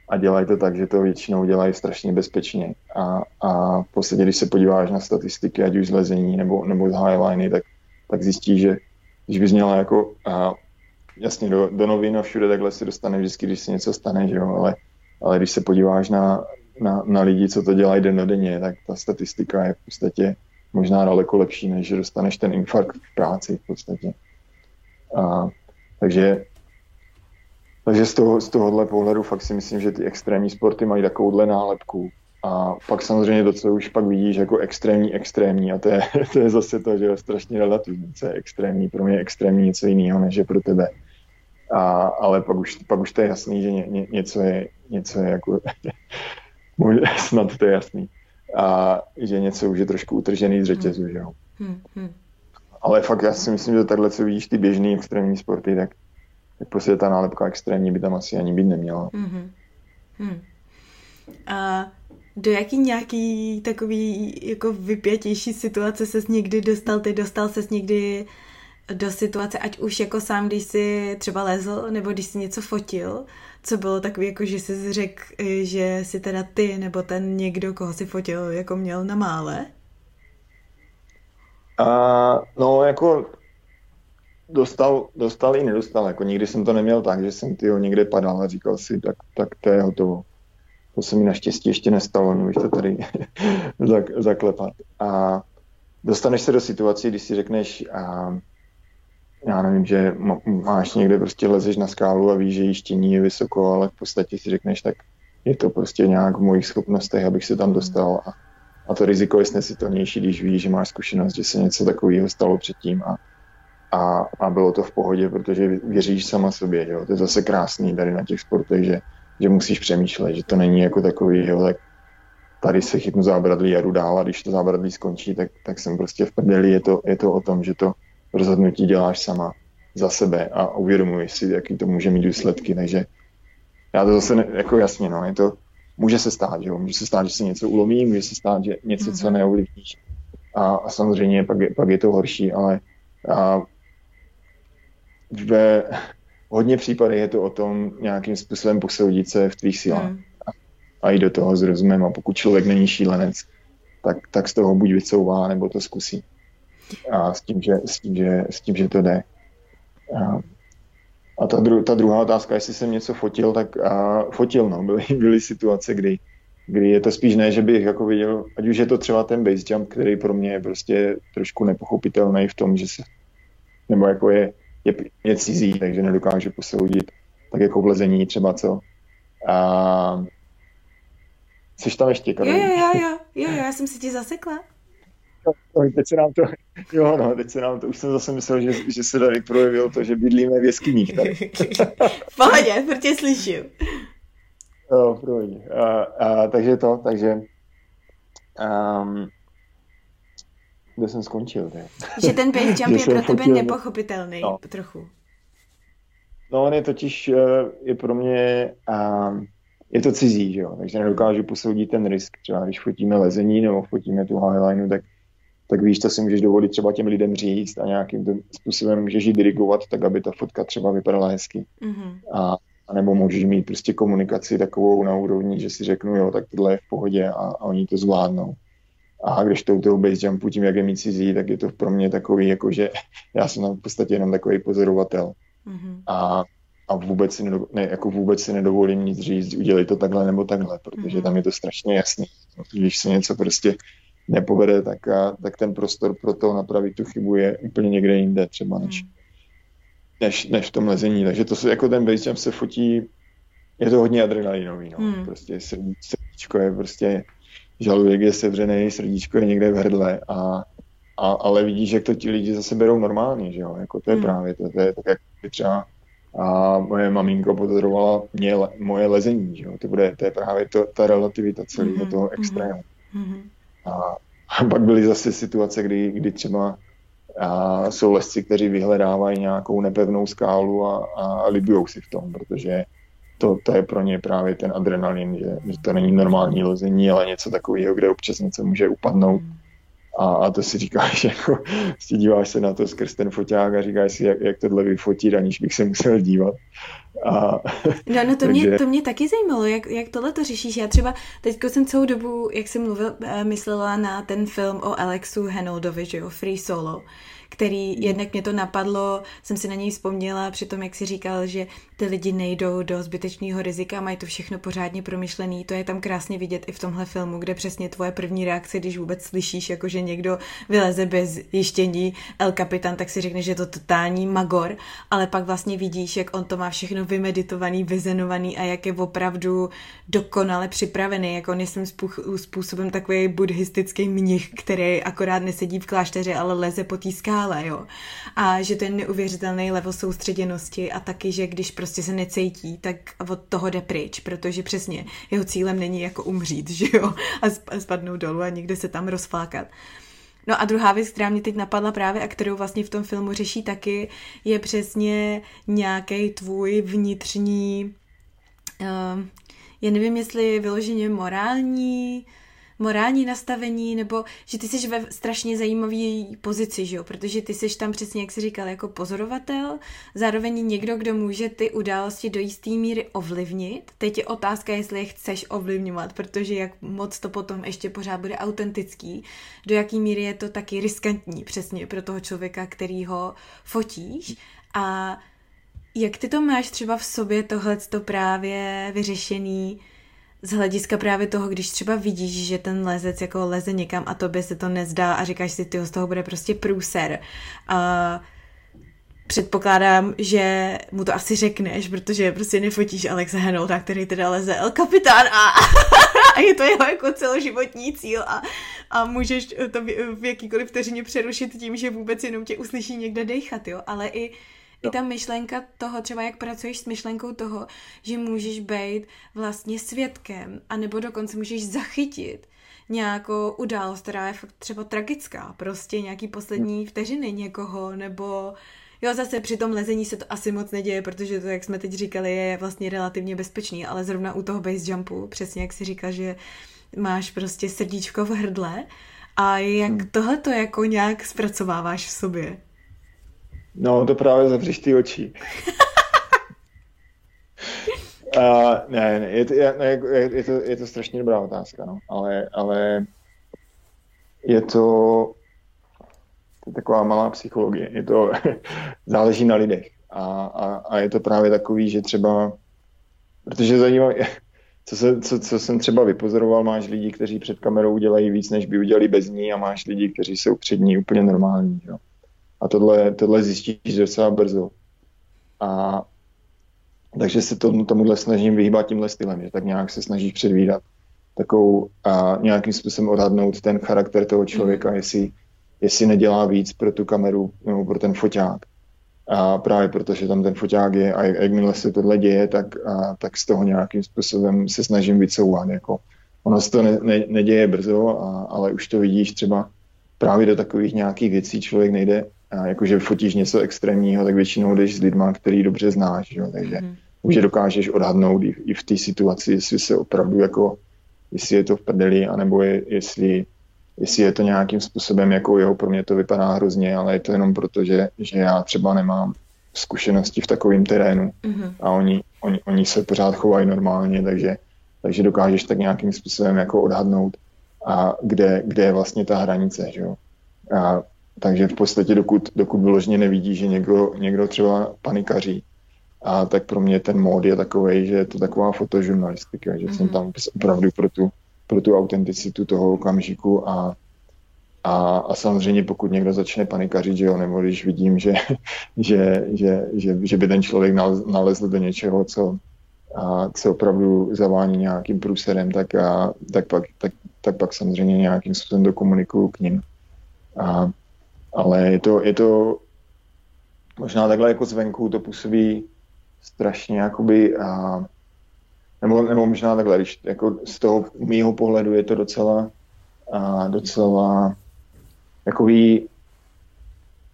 A dělají to tak, že to většinou dělají strašně bezpečně. A, a v podstatě, když se podíváš na statistiky, ať už z lezení nebo, nebo z highliny, tak, tak zjistíš, že když bys měla jako, a jasně do, do novin a všude takhle se dostane vždycky, když se něco stane, že jo, ale, ale když se podíváš na, na, na lidi, co to dělají dennodenně, tak ta statistika je v podstatě možná daleko lepší, než že dostaneš ten infarkt v práci v podstatě. A, takže takže z, toho, z tohohle pohledu fakt si myslím, že ty extrémní sporty mají takovouhle nálepku. A pak samozřejmě to, co už pak vidíš jako extrémní, extrémní, a to je, to je zase to, že je strašně relativní, co je extrémní. Pro mě je extrémní něco jiného, než je pro tebe. A, ale pak už, pak už to je jasný, že ně, ně, něco, je, něco je jako, snad to je jasný. A že něco už je trošku utržený z řetězu, hmm. že jo. Hmm, hmm. Ale fakt já si myslím, že takhle, co vidíš ty běžný extrémní sporty, tak tak prostě ta nálepka extrémní by tam asi ani být neměla. Mm-hmm. Hmm. A do jaký nějaký takový jako vypětější situace ses někdy dostal? Ty dostal ses někdy do situace, ať už jako sám, když jsi třeba lezl, nebo když jsi něco fotil, co bylo takový, jako že jsi řekl, že si teda ty, nebo ten někdo, koho si fotil, jako měl na mále? Uh, no, jako dostal, dostal i nedostal. Jako nikdy jsem to neměl tak, že jsem tyho někde padal a říkal si, tak, tak to je hotovo. To se mi naštěstí ještě nestalo, můžeš to tady zaklepat. A dostaneš se do situací, když si řekneš, a já nevím, že máš někde prostě lezeš na skálu a víš, že jištění je vysoko, ale v podstatě si řekneš, tak je to prostě nějak v mojich schopnostech, abych se tam dostal a, a to riziko je snesitelnější, když víš, že máš zkušenost, že se něco takového stalo předtím a, a, a bylo to v pohodě, protože věříš sama sobě, jo. To je zase krásný tady na těch sportech, že, že musíš přemýšlet, že to není jako takový, jo, tak tady se chytnu zábradlí a jdu dál a když to zábradlí skončí, tak, tak jsem prostě v prdeli. Je to, je to o tom, že to rozhodnutí děláš sama za sebe a uvědomuješ si, jaký to může mít důsledky, takže já to zase, ne, jako jasně, no, je to, může se stát, jo, může se stát, že se něco ulomí, může se stát, že něco, co mhm. neovlivníš a, a samozřejmě pak je, pak je to horší, ale a ve hodně případech je to o tom nějakým způsobem posoudit se v tvých silách hmm. a, jít do toho s rozumem a pokud člověk není šílenec, tak, tak z toho buď vycouvá, nebo to zkusí. A s tím, že, s tím, že, s tím, že to jde. A, a ta, dru, ta druhá otázka, jestli jsem něco fotil, tak a, fotil, no. Byly, byly situace, kdy, kdy je to spíš ne, že bych jako viděl, ať už je to třeba ten base jump, který pro mě je prostě trošku nepochopitelný v tom, že se, nebo jako je, je, je cizí, takže nedokážu posoudit, tak jako v lezení třeba co. A Jsi tam ještě, Karol? Jo, jo, jo, jo, jo, já jsem si ti zasekla. No, teď se nám to, jo, no, teď se nám to, už jsem zase myslel, že, že se tady projevil to, že bydlíme v jeskyních tady. v pohodě, protože slyším. Jo, v A, a, takže to, takže um, kde jsem skončil. Ne? Že ten jump je pro tebe fotil... nepochopitelný no. trochu. No on je totiž, eh, je pro mě, um, je to cizí, že jo, takže nedokážu posoudit ten risk. Třeba když fotíme lezení nebo fotíme tu highlineu, tak, tak víš, to si můžeš dovolit třeba těm lidem říct a nějakým způsobem můžeš ji dirigovat tak, aby ta fotka třeba vypadala hezky. Mm-hmm. A, a nebo můžeš mít prostě komunikaci takovou na úrovni, že si řeknu, jo, tak tohle je v pohodě a, a oni to zvládnou. A když to u toho base jumpu tím, jak je mít cizí, tak je to pro mě takový, jako že já jsem v podstatě jenom takový pozorovatel. Mm-hmm. A, a vůbec si, nedo, ne, jako vůbec si nedovolím nic říct, udělej to takhle nebo takhle, protože mm-hmm. tam je to strašně jasný. Když se něco prostě nepovede, tak, a, tak ten prostor pro to napravit tu chybu je úplně někde jinde třeba než, mm. než, než v tom lezení. Takže to se jako ten base jump se fotí, je to hodně adrenalinový, no. Mm. Prostě srdíčko je prostě žaludek je sevřený, srdíčko je někde v hrdle a, a, ale vidíš, jak to ti lidi zase berou normálně, že jo, jako to je hmm. právě to, to je tak, jak třeba a moje maminko pozorovala mě, moje lezení, že jo, to, bude, to je právě to, ta relativita celého mm-hmm. toho extrému. Mm-hmm. A, A pak byly zase situace, kdy, kdy třeba a jsou lesci, kteří vyhledávají nějakou nepevnou skálu a, a libují si v tom, protože to, to je pro ně právě ten adrenalin, že, že to není normální lození, ale něco takového, kde občas něco může upadnout. A, a to si říkáš, jako, si díváš se na to skrz ten foťák a říkáš si, jak, jak tohle vyfotit, aniž bych se musel dívat. A, no, no to, takže... mě, to mě taky zajímalo, jak, jak tohle to řešíš. Já třeba teď jsem celou dobu, jak jsem mluvil, eh, myslela na ten film o Alexu Henoldovi, že jo, Free Solo který jednak mě to napadlo, jsem si na něj vzpomněla při tom, jak si říkal, že ty lidi nejdou do zbytečného rizika, mají to všechno pořádně promyšlený. To je tam krásně vidět i v tomhle filmu, kde přesně tvoje první reakce, když vůbec slyšíš, jako že někdo vyleze bez jištění El Capitan, tak si řekne, že je to totální magor, ale pak vlastně vidíš, jak on to má všechno vymeditovaný, vyzenovaný a jak je opravdu dokonale připravený, jak on je svým způsobem takový buddhistický mnich, který akorát nesedí v klášteře, ale leze po té skále, jo. A že to je neuvěřitelný level soustředěnosti a taky, že když prostě se necítí, tak od toho jde pryč, protože přesně jeho cílem není jako umřít, že jo, a spadnout dolů a někde se tam rozflákat. No a druhá věc, která mě teď napadla právě a kterou vlastně v tom filmu řeší taky, je přesně nějaký tvůj vnitřní, uh, já nevím, jestli vyloženě morální morální nastavení, nebo že ty jsi ve strašně zajímavé pozici, že jo? protože ty jsi tam přesně, jak jsi říkal, jako pozorovatel, zároveň někdo, kdo může ty události do jisté míry ovlivnit. Teď je otázka, jestli je chceš ovlivňovat, protože jak moc to potom ještě pořád bude autentický, do jaký míry je to taky riskantní přesně pro toho člověka, který ho fotíš a jak ty to máš třeba v sobě tohleto právě vyřešený, z hlediska právě toho, když třeba vidíš, že ten lezec jako leze někam a tobě se to nezdá a říkáš si, ty z toho bude prostě průser. A předpokládám, že mu to asi řekneš, protože prostě nefotíš Alexa Henolda, který teda leze El Kapitán a, a je to jeho jako celoživotní cíl a, a můžeš to v, jakýkoliv vteřině přerušit tím, že vůbec jenom tě uslyší někde dechat, jo, ale i i ta myšlenka toho, třeba jak pracuješ s myšlenkou toho, že můžeš být vlastně svědkem, anebo dokonce můžeš zachytit nějakou událost, která je fakt třeba tragická, prostě nějaký poslední vteřiny někoho, nebo Jo, zase při tom lezení se to asi moc neděje, protože to, jak jsme teď říkali, je vlastně relativně bezpečný, ale zrovna u toho base jumpu, přesně jak si říká, že máš prostě srdíčko v hrdle a jak hmm. tohle to jako nějak zpracováváš v sobě? No, to právě zavřeš ty oči. uh, ne, ne, je to, je, je, je, to, je to strašně dobrá otázka, no. ale, ale je to, to je taková malá psychologie. Je to, záleží na lidech. A, a, a je to právě takový, že třeba, protože zajímavé, co, se, co, co jsem třeba vypozoroval, máš lidi, kteří před kamerou dělají víc, než by udělali bez ní a máš lidi, kteří jsou před ní úplně normální. Jo. A tohle, tohle zjistíš docela brzo. A takže se tomu, tomuhle snažím vyhýbat tímhle stylem, že tak nějak se snažíš předvídat takovou a nějakým způsobem odhadnout ten charakter toho člověka, mm. jestli, jestli nedělá víc pro tu kameru nebo pro ten foťák. A právě protože tam ten foťák je a jakmile se tohle děje, tak, a, tak z toho nějakým způsobem se snažím vycouvat. Jako. Ono se to ne, ne, neděje brzo, a, ale už to vidíš třeba právě do takových nějakých věcí člověk nejde jakože fotíš něco extrémního, tak většinou jdeš s lidma, který dobře znáš, jo, takže mm. už je dokážeš odhadnout i, i v té situaci, jestli se opravdu jako, jestli je to v prdeli, anebo je, jestli, jestli je to nějakým způsobem, jako jeho pro mě to vypadá hrozně, ale je to jenom proto, že, že já třeba nemám zkušenosti v takovém terénu mm-hmm. a oni, oni, oni se pořád chovají normálně, takže, takže dokážeš tak nějakým způsobem jako odhadnout, a kde, kde je vlastně ta hranice, že jo. A takže v podstatě dokud, dokud vyloženě nevidí, že někdo, někdo třeba panikaří, a tak pro mě ten mód je takový, že je to taková fotožurnalistika, že mm-hmm. jsem mhm. tam opravdu pro tu, pro tu autenticitu toho okamžiku a, a, a samozřejmě pokud někdo začne panikařit, že jo, nebo když vidím, že, že, že, že, že by ten člověk nalezl do něčeho, co, a co opravdu zavání nějakým průserem, tak, a, tak, pak, tak, tak pak samozřejmě nějakým způsobem dokomunikuju k ním. A, ale je to, je to možná takhle jako zvenku to působí strašně jakoby a, nebo, nebo možná takhle, když jako z toho mýho pohledu je to docela a docela jakový,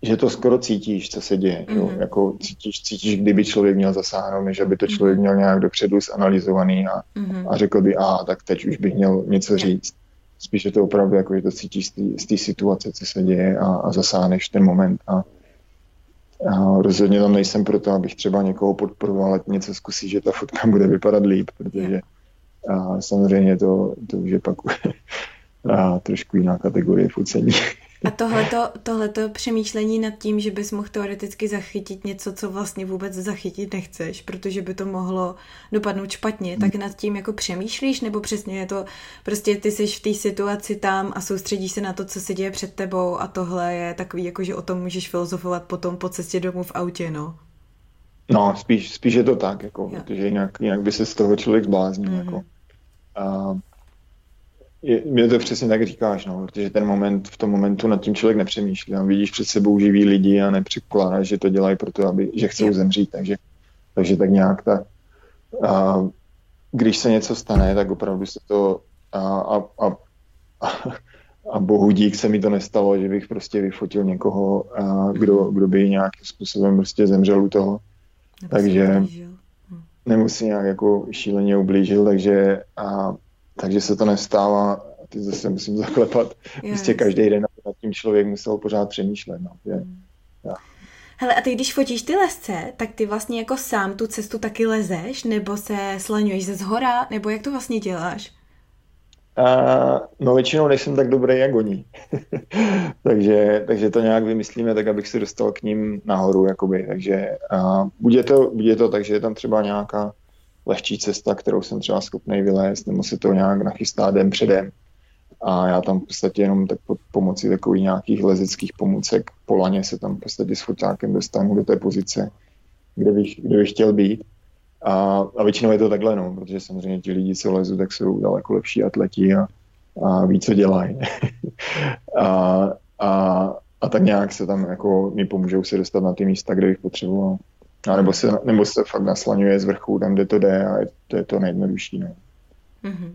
že to skoro cítíš, co se děje. Mm-hmm. Jo? Mhm. Jako cítíš, cítíš, kdyby člověk měl zasáhnout, než aby to člověk měl nějak dopředu zanalizovaný a, mm-hmm. a řekl by, a tak teď už bych měl něco říct. Spíš je to opravdu jako, že to cítíš z té situace, co se děje a, a zasáhneš ten moment. A, a rozhodně tam nejsem proto, abych třeba někoho podporoval, ať něco zkusí, že ta fotka bude vypadat líp, protože a samozřejmě to, to už je pak a trošku jiná kategorie focení. A tohleto, tohleto přemýšlení nad tím, že bys mohl teoreticky zachytit něco, co vlastně vůbec zachytit nechceš, protože by to mohlo dopadnout špatně, hmm. tak nad tím jako přemýšlíš, nebo přesně je to, prostě ty jsi v té situaci tam a soustředíš se na to, co se děje před tebou a tohle je takový, jako že o tom můžeš filozofovat potom po cestě domů v autě, no. No, spíš, spíš je to tak, jako, protože jinak, jinak by se z toho člověk zbláznil, mm. jako. A je, mě to přesně tak říkáš, no, protože ten moment, v tom momentu nad tím člověk nepřemýšlí. Tam vidíš před sebou živý lidi a nepředpokládáš, že to dělají proto, aby, že chcou zemřít, takže, takže tak nějak ta, a, když se něco stane, tak opravdu se to a, a, a, a, bohu dík se mi to nestalo, že bych prostě vyfotil někoho, a, kdo, kdo by nějakým způsobem prostě zemřel u toho. Nebo takže nebo si nějak jako šíleně ublížil, takže a takže se to nestává a ty zase musím zaklepat. Yes. Prostě každý den nad tím člověk musel pořád přemýšlet. No. Je, mm. ja. Hele, a ty když fotíš ty lesce, tak ty vlastně jako sám tu cestu taky lezeš, nebo se slaňuješ ze zhora, nebo jak to vlastně děláš? Uh, no většinou nejsem tak dobrý jak oni. takže, takže to nějak vymyslíme tak, abych se dostal k ním nahoru. Jakoby. Takže uh, bude, to, bude to tak, že je tam třeba nějaká lehčí cesta, kterou jsem třeba schopný vylézt, nebo se to nějak nachystá den předem. A já tam v podstatě jenom tak pod pomocí takových nějakých lezeckých pomůcek po laně se tam v podstatě s fotákem dostanu do té pozice, kde bych, kde bych chtěl být. A, a většinou je to takhle, no, protože samozřejmě ti lidi, co lezu, tak jsou daleko lepší atleti a, a ví, co dělají. a, a, a tak nějak se tam jako mi pomůžou se dostat na ty místa, kde bych potřeboval. A nebo se, nebo se fakt naslaňuje z vrchu tam, kde to jde a je, to je to nejjednodušší. No. Mm-hmm.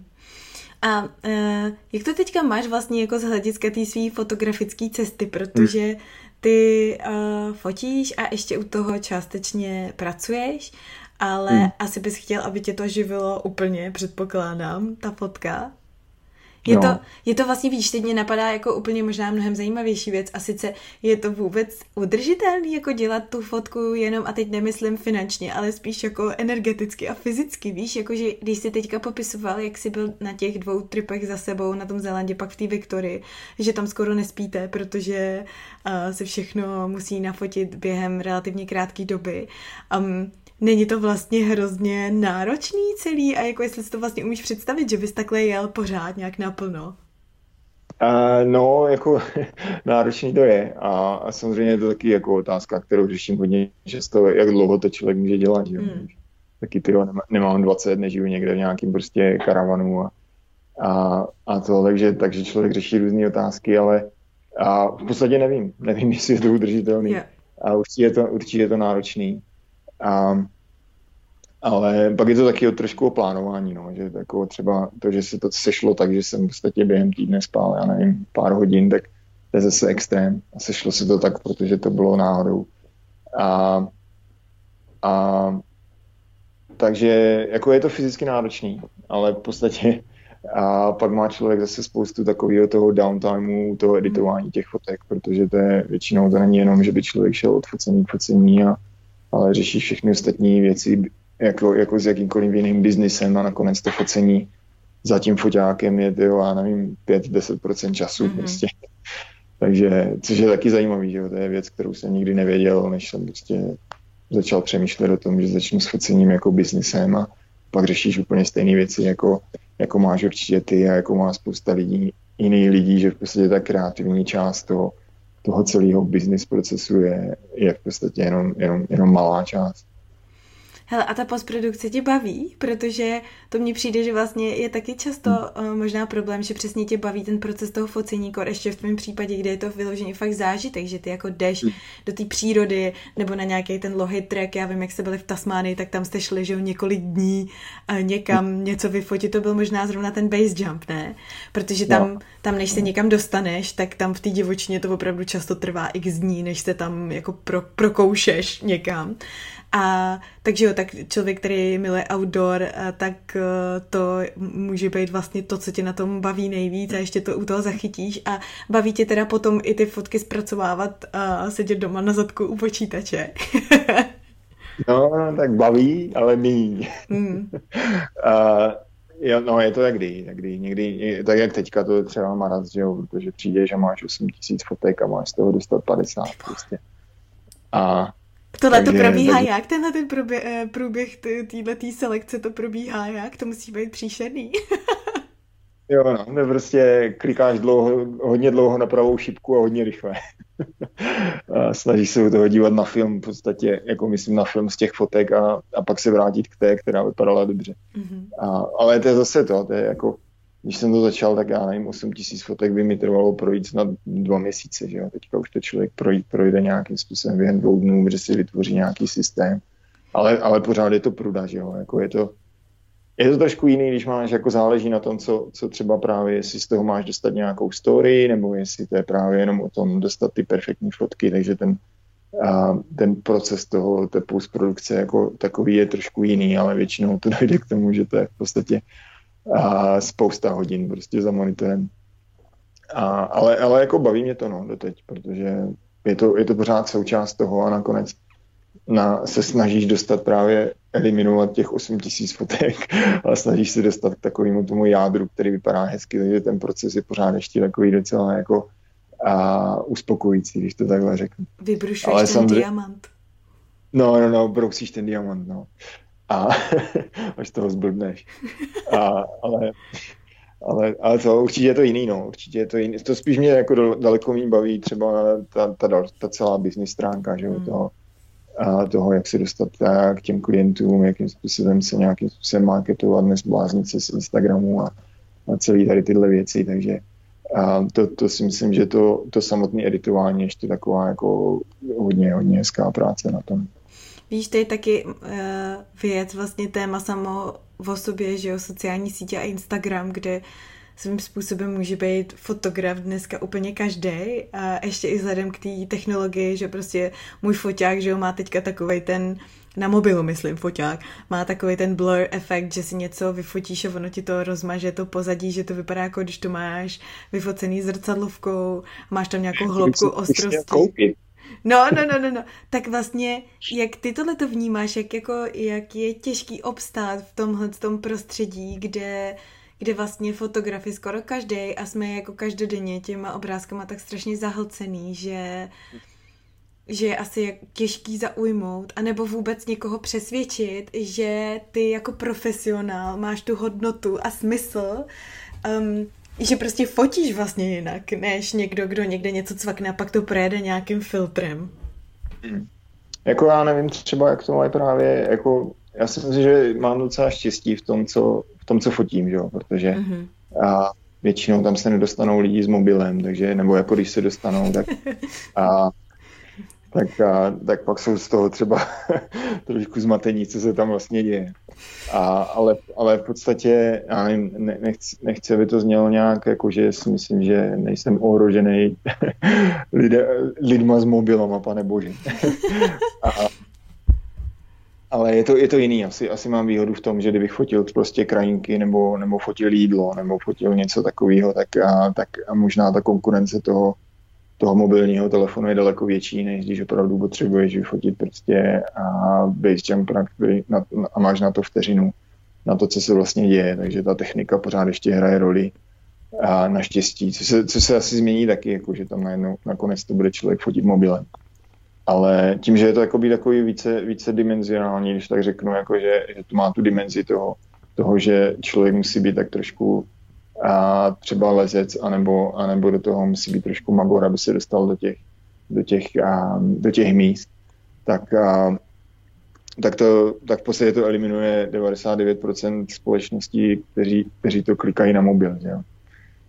A uh, jak to teďka máš vlastně jako z hlediska té své fotografické cesty, protože ty uh, fotíš a ještě u toho částečně pracuješ, ale hmm. asi bys chtěl, aby tě to živilo úplně, předpokládám, ta fotka. Je, no. to, je to vlastně, víš, teď mě napadá jako úplně možná mnohem zajímavější věc a sice je to vůbec udržitelný jako dělat tu fotku jenom a teď nemyslím finančně, ale spíš jako energeticky a fyzicky, víš, jakože když jsi teďka popisoval, jak jsi byl na těch dvou tripech za sebou na tom Zélandě, pak v té Viktorii, že tam skoro nespíte, protože uh, se všechno musí nafotit během relativně krátké doby. Um, Není to vlastně hrozně náročný celý a jako jestli si to vlastně umíš představit, že bys takhle jel pořád nějak naplno? Uh, no, jako náročný to je a, a samozřejmě je to taky jako otázka, kterou řeším hodně často, jak dlouho to člověk může dělat. Jo? Hmm. Taky ty nemá, nemám 20, nežiju někde v nějakým prostě karavanu a, a, a to, takže, takže člověk řeší různé otázky, ale a v podstatě nevím, nevím, jestli je to udržitelný. Yeah. A určitě je to, určitě je to náročný. A, ale pak je to taky o trošku o plánování, no, že jako třeba to, že se to sešlo tak, že jsem v podstatě během týdne spál, já nevím, pár hodin, tak to je zase extrém. A sešlo se to tak, protože to bylo náhodou. A, a takže jako je to fyzicky náročný, ale v podstatě a pak má člověk zase spoustu takového toho downtimeu, toho editování těch fotek, protože to je většinou to není jenom, že by člověk šel od focení k focení a ale řeší všechny ostatní věci jako, jako s jakýmkoliv jiným biznisem a nakonec to focení za tím foťákem je, jo, já nevím, 5-10% času mm-hmm. prostě. Takže, což je taky zajímavý, že jo, to je věc, kterou jsem nikdy nevěděl, než jsem prostě začal přemýšlet o tom, že začnu s focením jako biznisem a pak řešíš úplně stejné věci, jako, jako máš určitě ty a jako má spousta lidí, jiných lidí, že v podstatě ta kreativní část toho, toho celého business procesu je, je v podstatě jenom, jenom, jenom malá část. Hele, a ta postprodukce tě baví? Protože to mně přijde, že vlastně je taky často uh, možná problém, že přesně tě baví ten proces toho focení, kor ještě v tvém případě, kde je to vyloženě fakt zážitek, že ty jako jdeš hmm. do té přírody nebo na nějaký ten lohy trek, já vím, jak jste byli v Tasmánii, tak tam jste šli, že jo, několik dní uh, někam hmm. něco vyfotit, to byl možná zrovna ten base jump, ne? Protože tam, no. tam než se někam dostaneš, tak tam v té divočině to opravdu často trvá x dní, než se tam jako pro, prokoušeš někam. A takže jo, tak člověk, který miluje outdoor, tak e, to může být vlastně to, co tě na tom baví nejvíc a ještě to u toho zachytíš a baví tě teda potom i ty fotky zpracovávat a sedět doma na zadku u počítače. no, tak baví, ale míň. Mm. uh, Jo, no, je to tak kdy, tak kdy. Někdy, tak jak teďka to je třeba maraz, že jo, protože přijdeš a máš 8 tisíc fotek a máš z toho dostat 50 prostě. A Tohle to probíhá tak... jak? Tenhle ten proběh, eh, průběh této selekce to probíhá jak? To musí být příšerný. jo, no, ne, prostě klikáš dlouho, hodně dlouho na pravou šipku a hodně rychle. a snažíš se u toho dívat na film, v podstatě, jako myslím na film z těch fotek a, a pak se vrátit k té, která vypadala dobře. Mm-hmm. A, ale to je zase to, to je jako když jsem to začal, tak já nevím, 8 tisíc fotek by mi trvalo projít na dva měsíce, že jo. Teďka už to člověk projít, projde nějakým způsobem během dvou dnů, kde si vytvoří nějaký systém. Ale, ale pořád je to pruda, že jo. Jako je to, je to trošku jiný, když máš, jako záleží na tom, co, co třeba právě, jestli z toho máš dostat nějakou story, nebo jestli to je právě jenom o tom dostat ty perfektní fotky, takže ten, a ten proces toho, té postprodukce jako takový je trošku jiný, ale většinou to dojde k tomu, že to je v podstatě a spousta hodin prostě za monitorem. A, ale, ale jako baví mě to no, doteď, protože je to, je to pořád součást toho a nakonec na, se snažíš dostat právě eliminovat těch 8000 fotek a snažíš se dostat k takovému tomu jádru, který vypadá hezky, takže ten proces je pořád ještě takový docela jako a uspokojící, když to takhle řeknu. Vybrušuješ Ale ten samozřejmě... diamant. No, no, no, brousíš ten diamant, no a až toho zblbneš. A, ale, ale, ale to určitě je to jiný, no, určitě je to jiný. To spíš mě jako daleko méně baví třeba ta, ta, ta celá business stránka, že hmm. toho, a toho, jak se dostat k těm klientům, jakým způsobem se nějakým způsobem marketovat, nezbláznit se z Instagramu a, a celý tady tyhle věci, takže a to, to si myslím, že to, to samotné editování ještě taková jako hodně, hodně hezká práce na tom. Víš, to je taky uh, věc, vlastně téma samo o sobě, že jo, sociální sítě a Instagram, kde svým způsobem může být fotograf dneska úplně každý a ještě i vzhledem k té technologii, že prostě můj foťák, že jo, má teďka takový ten na mobilu, myslím, foťák, má takový ten blur efekt, že si něco vyfotíš a ono ti to rozmaže to pozadí, že to vypadá jako když to máš vyfocený zrcadlovkou, máš tam nějakou hloubku ostrosti. No, no, no, no, no. Tak vlastně, jak ty tohle to vnímáš, jak, jako, jak je těžký obstát v tomhle tom prostředí, kde, kde vlastně fotografy skoro každý a jsme jako každodenně těma obrázkama tak strašně zahlcený, že že je asi těžký zaujmout, anebo vůbec někoho přesvědčit, že ty jako profesionál máš tu hodnotu a smysl um, že prostě fotíš vlastně jinak, než někdo, kdo někde něco cvakne a pak to projede nějakým filtrem. Hmm. Jako já nevím třeba, jak to mají právě, jako já si myslím, že mám docela štěstí v tom, co, v tom, co fotím, že jo, protože mm-hmm. a většinou tam se nedostanou lidi s mobilem, takže, nebo jako když se dostanou, tak a tak, a, tak pak jsou z toho třeba trošku zmatení, co se tam vlastně děje. A, ale, ale v podstatě, já nevím, ne, nechci, nechci, aby to znělo nějak, jako že si myslím, že nejsem ohrožený lidé, lidma s mobilama, pane bože. a, ale je to, je to jiný. Asi, asi mám výhodu v tom, že kdybych fotil prostě krajinky nebo, nebo fotil jídlo nebo fotil něco takového, tak, a, tak a možná ta konkurence toho toho mobilního telefonu je daleko větší, než když opravdu potřebuješ vyfotit prostě a basejump na, a máš na to vteřinu, na to, co se vlastně děje, takže ta technika pořád ještě hraje roli a naštěstí, co se, co se asi změní taky, jako že tam najednou nakonec to bude člověk fotit mobilem. Ale tím, že je to takový, takový více, více dimenzionální, když tak řeknu, jako že, že to má tu dimenzi toho, toho, že člověk musí být tak trošku a třeba lezec, anebo, anebo do toho musí být trošku magor, aby se dostal do těch, do těch, a, do těch míst, tak, a, tak, to, tak v podstatě to eliminuje 99% společností, kteří, kteří to klikají na mobil. Že jo?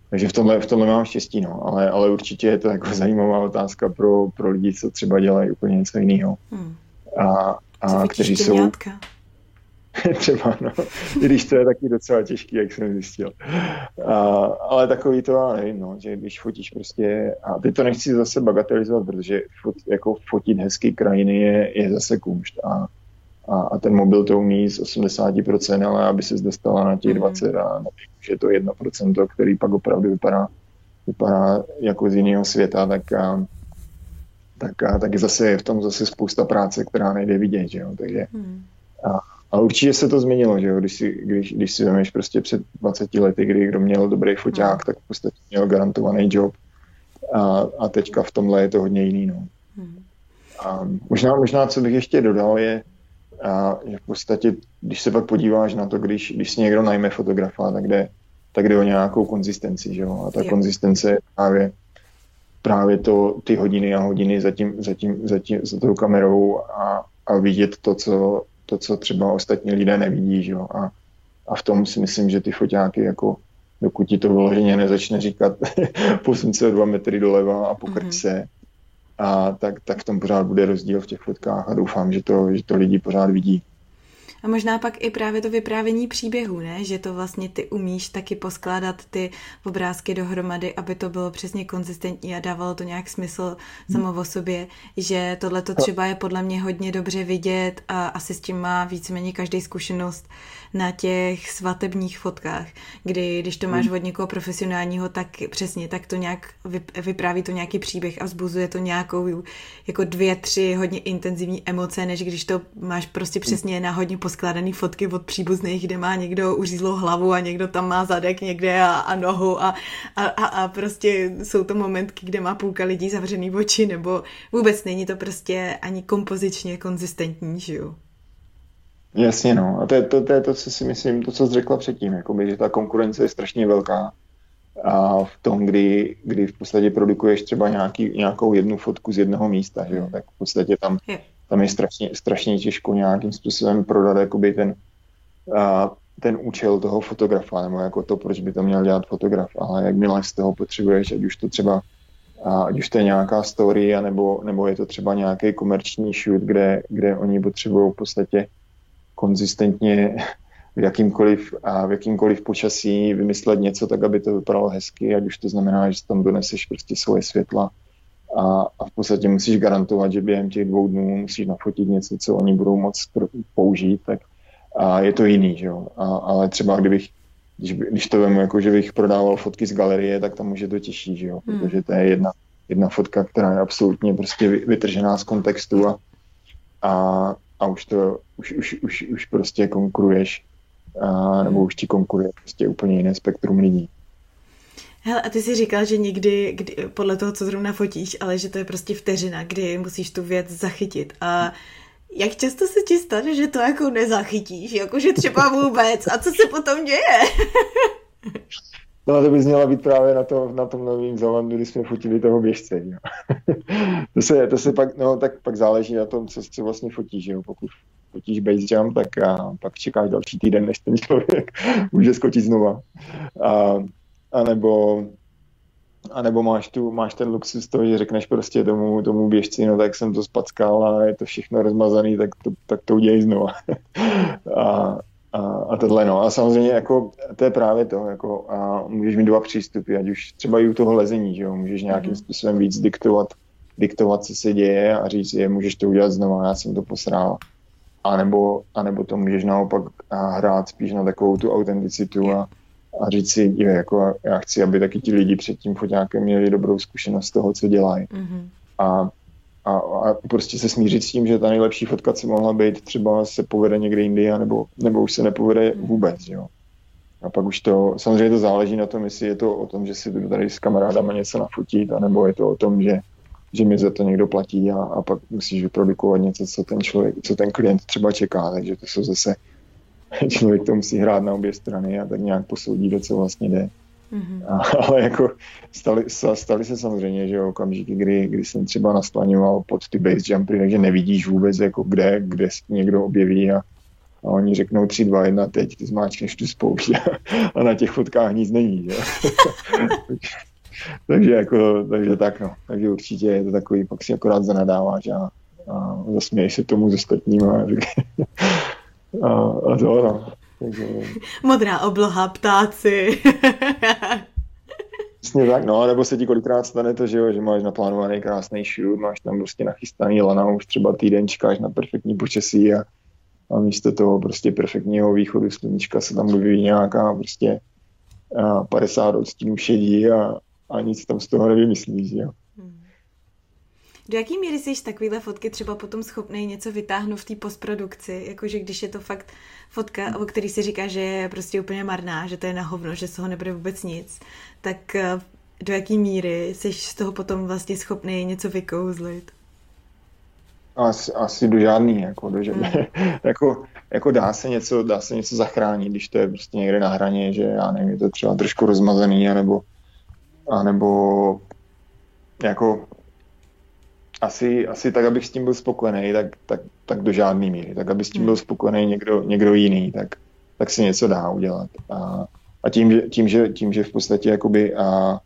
Takže v tomhle, v tomhle mám štěstí, no. ale, ale určitě je to jako zajímavá otázka pro, pro lidi, co třeba dělají úplně něco jiného. Hmm. A, a kteří jsou... třeba, no. I když to je taky docela těžký, jak jsem zjistil. A, ale takový to, já nevím, no, že když fotíš prostě, a ty to nechci zase bagatelizovat, protože fot, jako fotit hezký krajiny je, je zase kumšt a, a, a, ten mobil to umí z 80%, ale aby se dostala na těch 20 mm. a že to 1%, který pak opravdu vypadá, vypadá jako z jiného světa, tak, a, tak, a, tak je zase v tom zase spousta práce, která nejde vidět, že jo? takže mm. a, a určitě se to změnilo, že jo? Když, si, když, když si vemeš prostě před 20 lety, kdy kdo měl dobrý foťák, mm. tak v podstatě měl garantovaný job a, a teďka v tomhle je to hodně jiný. No. Mm. A možná, možná, co bych ještě dodal, je, a že v podstatě, když se pak podíváš na to, když, když si někdo najme fotografa, tak jde, tak jde o nějakou konzistenci, že jo? A ta jo. konzistence je právě, právě to, ty hodiny a hodiny za, tím, za, tím, za, tím, za tou kamerou a, a vidět to co, to, co třeba ostatní lidé nevidí, že jo? A, a v tom si myslím, že ty foťáky jako dokud ti to vyloženě nezačne říkat posun se o dva metry doleva a pokrč mm-hmm. se, a tak, tak v tom pořád bude rozdíl v těch fotkách a doufám, že to, že to lidi pořád vidí. A možná pak i právě to vyprávění příběhů, ne? Že to vlastně ty umíš taky poskládat ty obrázky dohromady, aby to bylo přesně konzistentní a dávalo to nějak smysl samo o sobě, že tohle to třeba je podle mě hodně dobře vidět a asi s tím má víceméně každý zkušenost na těch svatebních fotkách, kdy když to máš hmm. od někoho profesionálního, tak přesně, tak to nějak vypráví to nějaký příběh a vzbuzuje to nějakou jako dvě, tři hodně intenzivní emoce, než když to máš prostě hmm. přesně na hodně poskládaný fotky od příbuzných, kde má někdo uřízlou hlavu a někdo tam má zadek někde a, a nohu a, a, a, a prostě jsou to momentky, kde má půlka lidí zavřený oči, nebo vůbec není to prostě ani kompozičně konzistentní, že jo? Jasně, no. A to je to, to, je to co si myslím, to, co jsi řekla předtím, jakoby, že ta konkurence je strašně velká a v tom, kdy, kdy v podstatě produkuješ třeba nějaký, nějakou jednu fotku z jednoho místa, že jo, tak v podstatě tam, tam je strašně, strašně těžko nějakým způsobem prodat jakoby ten, a, ten účel toho fotografa, nebo jako to, proč by to měl dělat fotograf, ale jakmile z toho potřebuješ, ať už to třeba a ať už to je nějaká story, nebo, nebo je to třeba nějaký komerční shoot, kde, kde oni potřebují v podstatě konzistentně v jakýmkoliv, a v jakýmkoliv počasí vymyslet něco tak, aby to vypadalo hezky, ať už to znamená, že tam doneseš prostě svoje světla a, a v podstatě musíš garantovat, že během těch dvou dnů musíš nafotit něco, co oni budou moc použít, tak a je to jiný, že jo. A, ale třeba kdybych, když, když to vemu, jako že bych prodával fotky z galerie, tak tam už je to těžší, že jo, hmm. protože to je jedna, jedna fotka, která je absolutně prostě vytržená z kontextu a, a a už to, už, už, už, už prostě konkuruješ, a, nebo už ti konkuruje prostě úplně jiné spektrum lidí. Hele, a ty jsi říkal, že někdy, kdy, podle toho, co zrovna fotíš, ale že to je prostě vteřina, kdy musíš tu věc zachytit. A jak často se ti stane, že to jako nezachytíš, jakože třeba vůbec? A co se potom děje? No to bys měla být právě na, to, na tom novém Zelandu, kdy jsme fotili toho běžce. Jo. to, se, to se pak, no, tak pak záleží na tom, co, co vlastně fotíš. Jo. Pokud fotíš base jump, tak a, pak čekáš další týden, než ten člověk může skočit znova. A, a nebo a nebo máš, tu, máš ten luxus toho, že řekneš prostě tomu, tomu běžci, no tak jsem to spackal a je to všechno rozmazaný, tak to, tak to udělej znova. a, a, a tohle, no. A samozřejmě jako, to je právě to, jako, a můžeš mít dva přístupy, ať už třeba i u toho lezení, že jo, můžeš nějakým mm-hmm. způsobem víc diktovat, diktovat, co se děje a říct, je, můžeš to udělat znova, já jsem to posrál. A nebo, a nebo to můžeš naopak hrát spíš na takovou tu autenticitu a, a říct si, je, jako já chci, aby taky ti lidi před tím foťákem měli dobrou zkušenost z toho, co dělají. Mm-hmm. A a, a prostě se smířit s tím, že ta nejlepší fotka, co mohla být, třeba se povede někde jindy, nebo, nebo už se nepovede vůbec, jo. A pak už to, samozřejmě to záleží na tom, jestli je to o tom, že si tady s kamarádama něco nafotit, anebo je to o tom, že, že mi za to někdo platí a, a pak musíš vyprodukovat něco, co ten člověk, co ten klient třeba čeká, takže to jsou zase, člověk to musí hrát na obě strany a tak nějak posoudí, do co vlastně jde. Mm-hmm. A, ale jako stali, stali se samozřejmě, že jo, okamžiky, kdy, kdy jsem třeba naslaňoval pod ty base jumpy, takže nevidíš vůbec, jako kde, kde někdo objeví a, a oni řeknou 3, 2, 1, teď ty zmáčkneš tu spoušť a, a na těch fotkách nic není, že takže jako, takže tak no, takže určitě je to takový, pak si akorát zanadáváš a, a zasměješ se tomu s ostatníma a, a, a to no. Takže... Modrá obloha, ptáci. Přesně tak, no, nebo se ti kolikrát stane to, že, jo, že máš naplánovaný krásný shoot, máš tam prostě nachystaný lana, už třeba týden čekáš na perfektní počasí a, a místo toho prostě perfektního východu sluníčka se tam vyvíjí nějaká prostě a 50 odstínů šedí a, a nic tam z toho nevymyslíš, jo. Do jaký míry jsi takovýhle fotky třeba potom schopný něco vytáhnout v té postprodukci? Jakože když je to fakt fotka, o který si říká, že je prostě úplně marná, že to je na hovno, že z toho nebude vůbec nic, tak eh, do jaký míry jsi z toho potom vlastně schopný něco vykouzlit? Asi, asi do žádný, jako, do žádný. Hmm. jako, jako dá, se něco, dá se něco zachránit, když to je prostě někde na hraně, že já nevím, je to třeba trošku rozmazaný, anebo, anebo jako asi, asi tak, abych s tím byl spokojený, tak, tak, tak do žádné míry. Tak, aby s tím byl hmm. spokojený někdo, někdo jiný, tak, tak se něco dá udělat. A, a tím, že, tím, že, tím, že v podstatě jakoby a,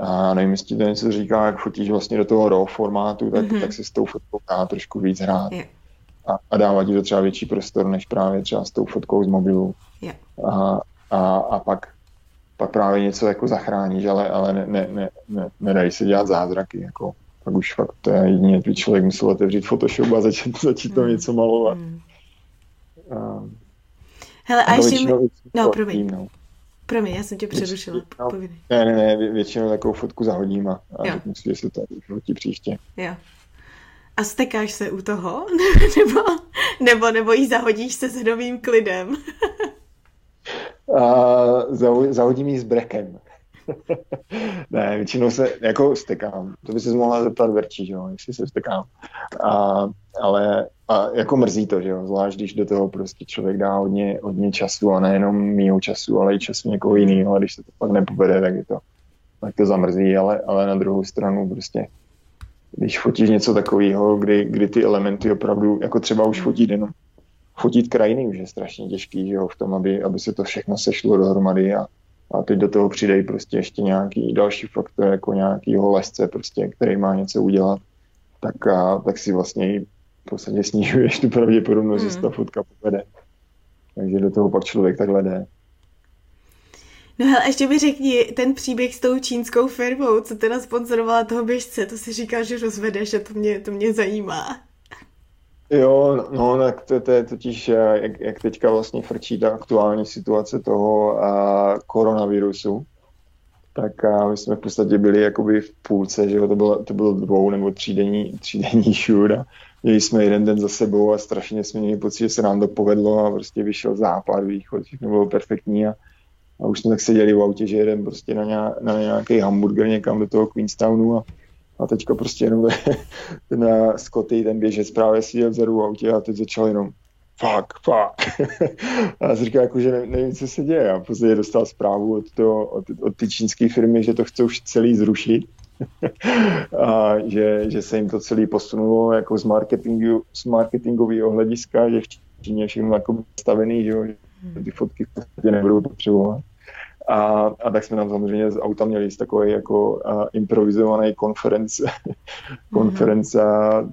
a nevím, jestli to něco říká, jak fotíš vlastně do toho RAW formátu, tak, mm-hmm. tak si s tou fotkou dá trošku víc hrát. Yeah. A, a dává ti to třeba větší prostor, než právě třeba s tou fotkou z mobilu. Yeah. A, a, a pak, pak právě něco jako zachráníš, ale, ale ne, ne, ne, ne, nedají se dělat zázraky. Jako pak už fakt to je jedině, by člověk musel otevřít Photoshop a začít, začít tam mm. něco malovat. Mm. A, Hele, a ještě mi... No, promiň. No. Promiň, já jsem tě přerušila. No, ne, ne, ne, většinou takovou fotku zahodím a, a řeknu si, jestli to je příště. Jo. A stekáš se u toho? nebo, nebo, nebo jí zahodíš se s novým klidem? a, zahodím jí s brekem. Ne, většinou se jako stekám. To by se mohla zeptat Verčí, že jo, jestli se stekám. A, ale a jako mrzí to, že jo, zvlášť když do toho prostě člověk dá hodně, hodně času a nejenom mýho času, ale i času někoho jiného a když se to pak nepovede, tak je to, tak to zamrzí, ale, ale na druhou stranu prostě když fotíš něco takového, kdy, kdy ty elementy opravdu, jako třeba už fotit jenom fotit krajiny už je strašně těžký, že jo, v tom, aby, aby se to všechno sešlo dohromady a, a teď do toho přidej prostě ještě nějaký další faktor, jako nějakýho lesce, prostě, který má něco udělat, tak, a, tak si vlastně v podstatě snižuješ tu pravděpodobnost, mm. že se ta fotka povede. Takže do toho pak člověk takhle jde. No hele, ještě mi řekni ten příběh s tou čínskou firmou, co teda sponzorovala toho běžce, to si říkal, že rozvedeš a to mě, to mě zajímá. Jo, no, tak to, to je totiž, eh, jak, jak teďka vlastně frčí ta aktuální situace toho a, eh, koronavirusu, tak a eh, my jsme v podstatě byli jakoby v půlce, že jo, to bylo, to bylo dvou nebo třídenní, třídenní shoot a měli jsme jeden den za sebou a strašně jsme měli pocit, že se nám to povedlo a prostě vyšel západ, východ, všechno bylo perfektní a, a už jsme tak seděli v autě, že jeden prostě na, nějak, na nějaký hamburger někam do toho Queenstownu a a teďka prostě jenom ten eh, Scotty, ten běžec právě seděl vzadu v autě a teď začal jenom fuck, fuck. a já si říkal, jako, že ne, nevím, co se děje. A později dostal zprávu od, to, od, od ty čínské firmy, že to chce už celý zrušit. a že, že se jim to celý posunulo jako z, marketingu, z marketingového hlediska, že v Číně všechno jako stavený, že, jo, že ty fotky nebudou potřebovat. A, a tak jsme tam samozřejmě z auta měli takový jako uh, improvizovaný konference, konference mm-hmm.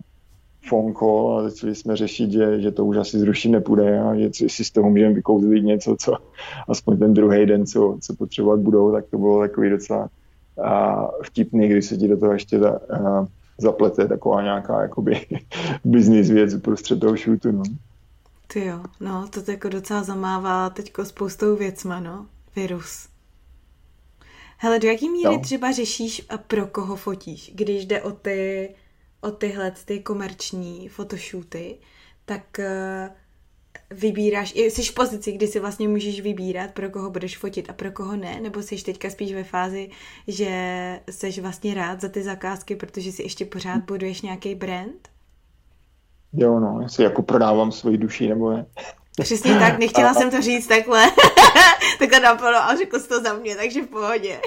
phone call a začali jsme řešit, že, že to už asi zrušit nepůjde a že si z toho můžeme vykouzlit něco, co aspoň ten druhý den, co, co potřebovat budou, tak to bylo takový docela uh, vtipný, když se ti do toho ještě ta, uh, zaplete taková nějaká jakoby business věc prostřed toho shootu, no. Ty jo, no, to jako docela zamává teďko spoustou věcma, no virus. Hele, do jaký míry no. třeba řešíš a pro koho fotíš, když jde o ty, o tyhle ty komerční fotoshooty, tak uh, vybíráš, jsi v pozici, kdy si vlastně můžeš vybírat, pro koho budeš fotit a pro koho ne, nebo jsi teďka spíš ve fázi, že jsi vlastně rád za ty zakázky, protože si ještě pořád buduješ nějaký brand? Jo, no, jestli jako prodávám svoji duši, nebo ne. Přesně tak, nechtěla a, jsem to říct takhle. takhle napadlo, ale řekl jsi to za mě, takže v pohodě.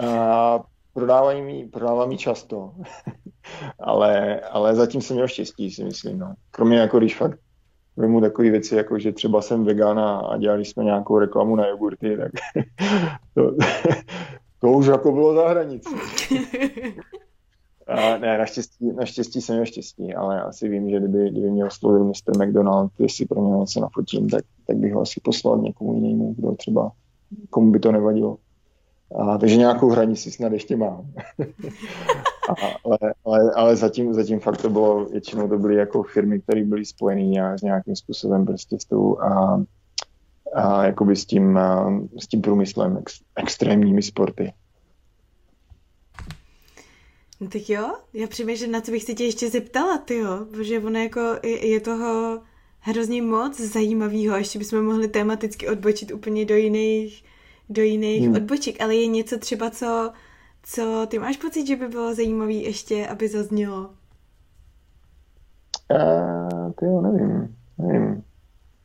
a prodávají mi, prodávám mi často. ale, ale zatím jsem měl štěstí, si myslím. No. Kromě jako když fakt vemu takové věci, jako že třeba jsem vegan a dělali jsme nějakou reklamu na jogurty, tak to, to už jako bylo za hranicí. A ne, naštěstí, naštěstí jsem měl štěstí, ale asi vím, že kdyby, kdyby mě oslovil Mr. McDonald, jestli pro něho něco nafotím, tak, tak bych ho asi poslal někomu jinému, kdo třeba, komu by to nevadilo. A, takže nějakou hranici snad ještě mám. a, ale, ale, ale zatím, zatím fakt to bylo, většinou to byly jako firmy, které byly spojené s nějakým způsobem prostě s tou a, a jakoby s tím, a, s tím průmyslem, ex, extrémními sporty. No tak jo, já přemýšlím, na co bych se tě ještě zeptala, ty jo, protože ono jako je, je toho hrozně moc zajímavého, ještě bychom mohli tematicky odbočit úplně do jiných, do jiných hmm. odboček, ale je něco třeba, co, co ty máš pocit, že by bylo zajímavé ještě, aby zaznělo? Uh, ty jo, nevím, nevím.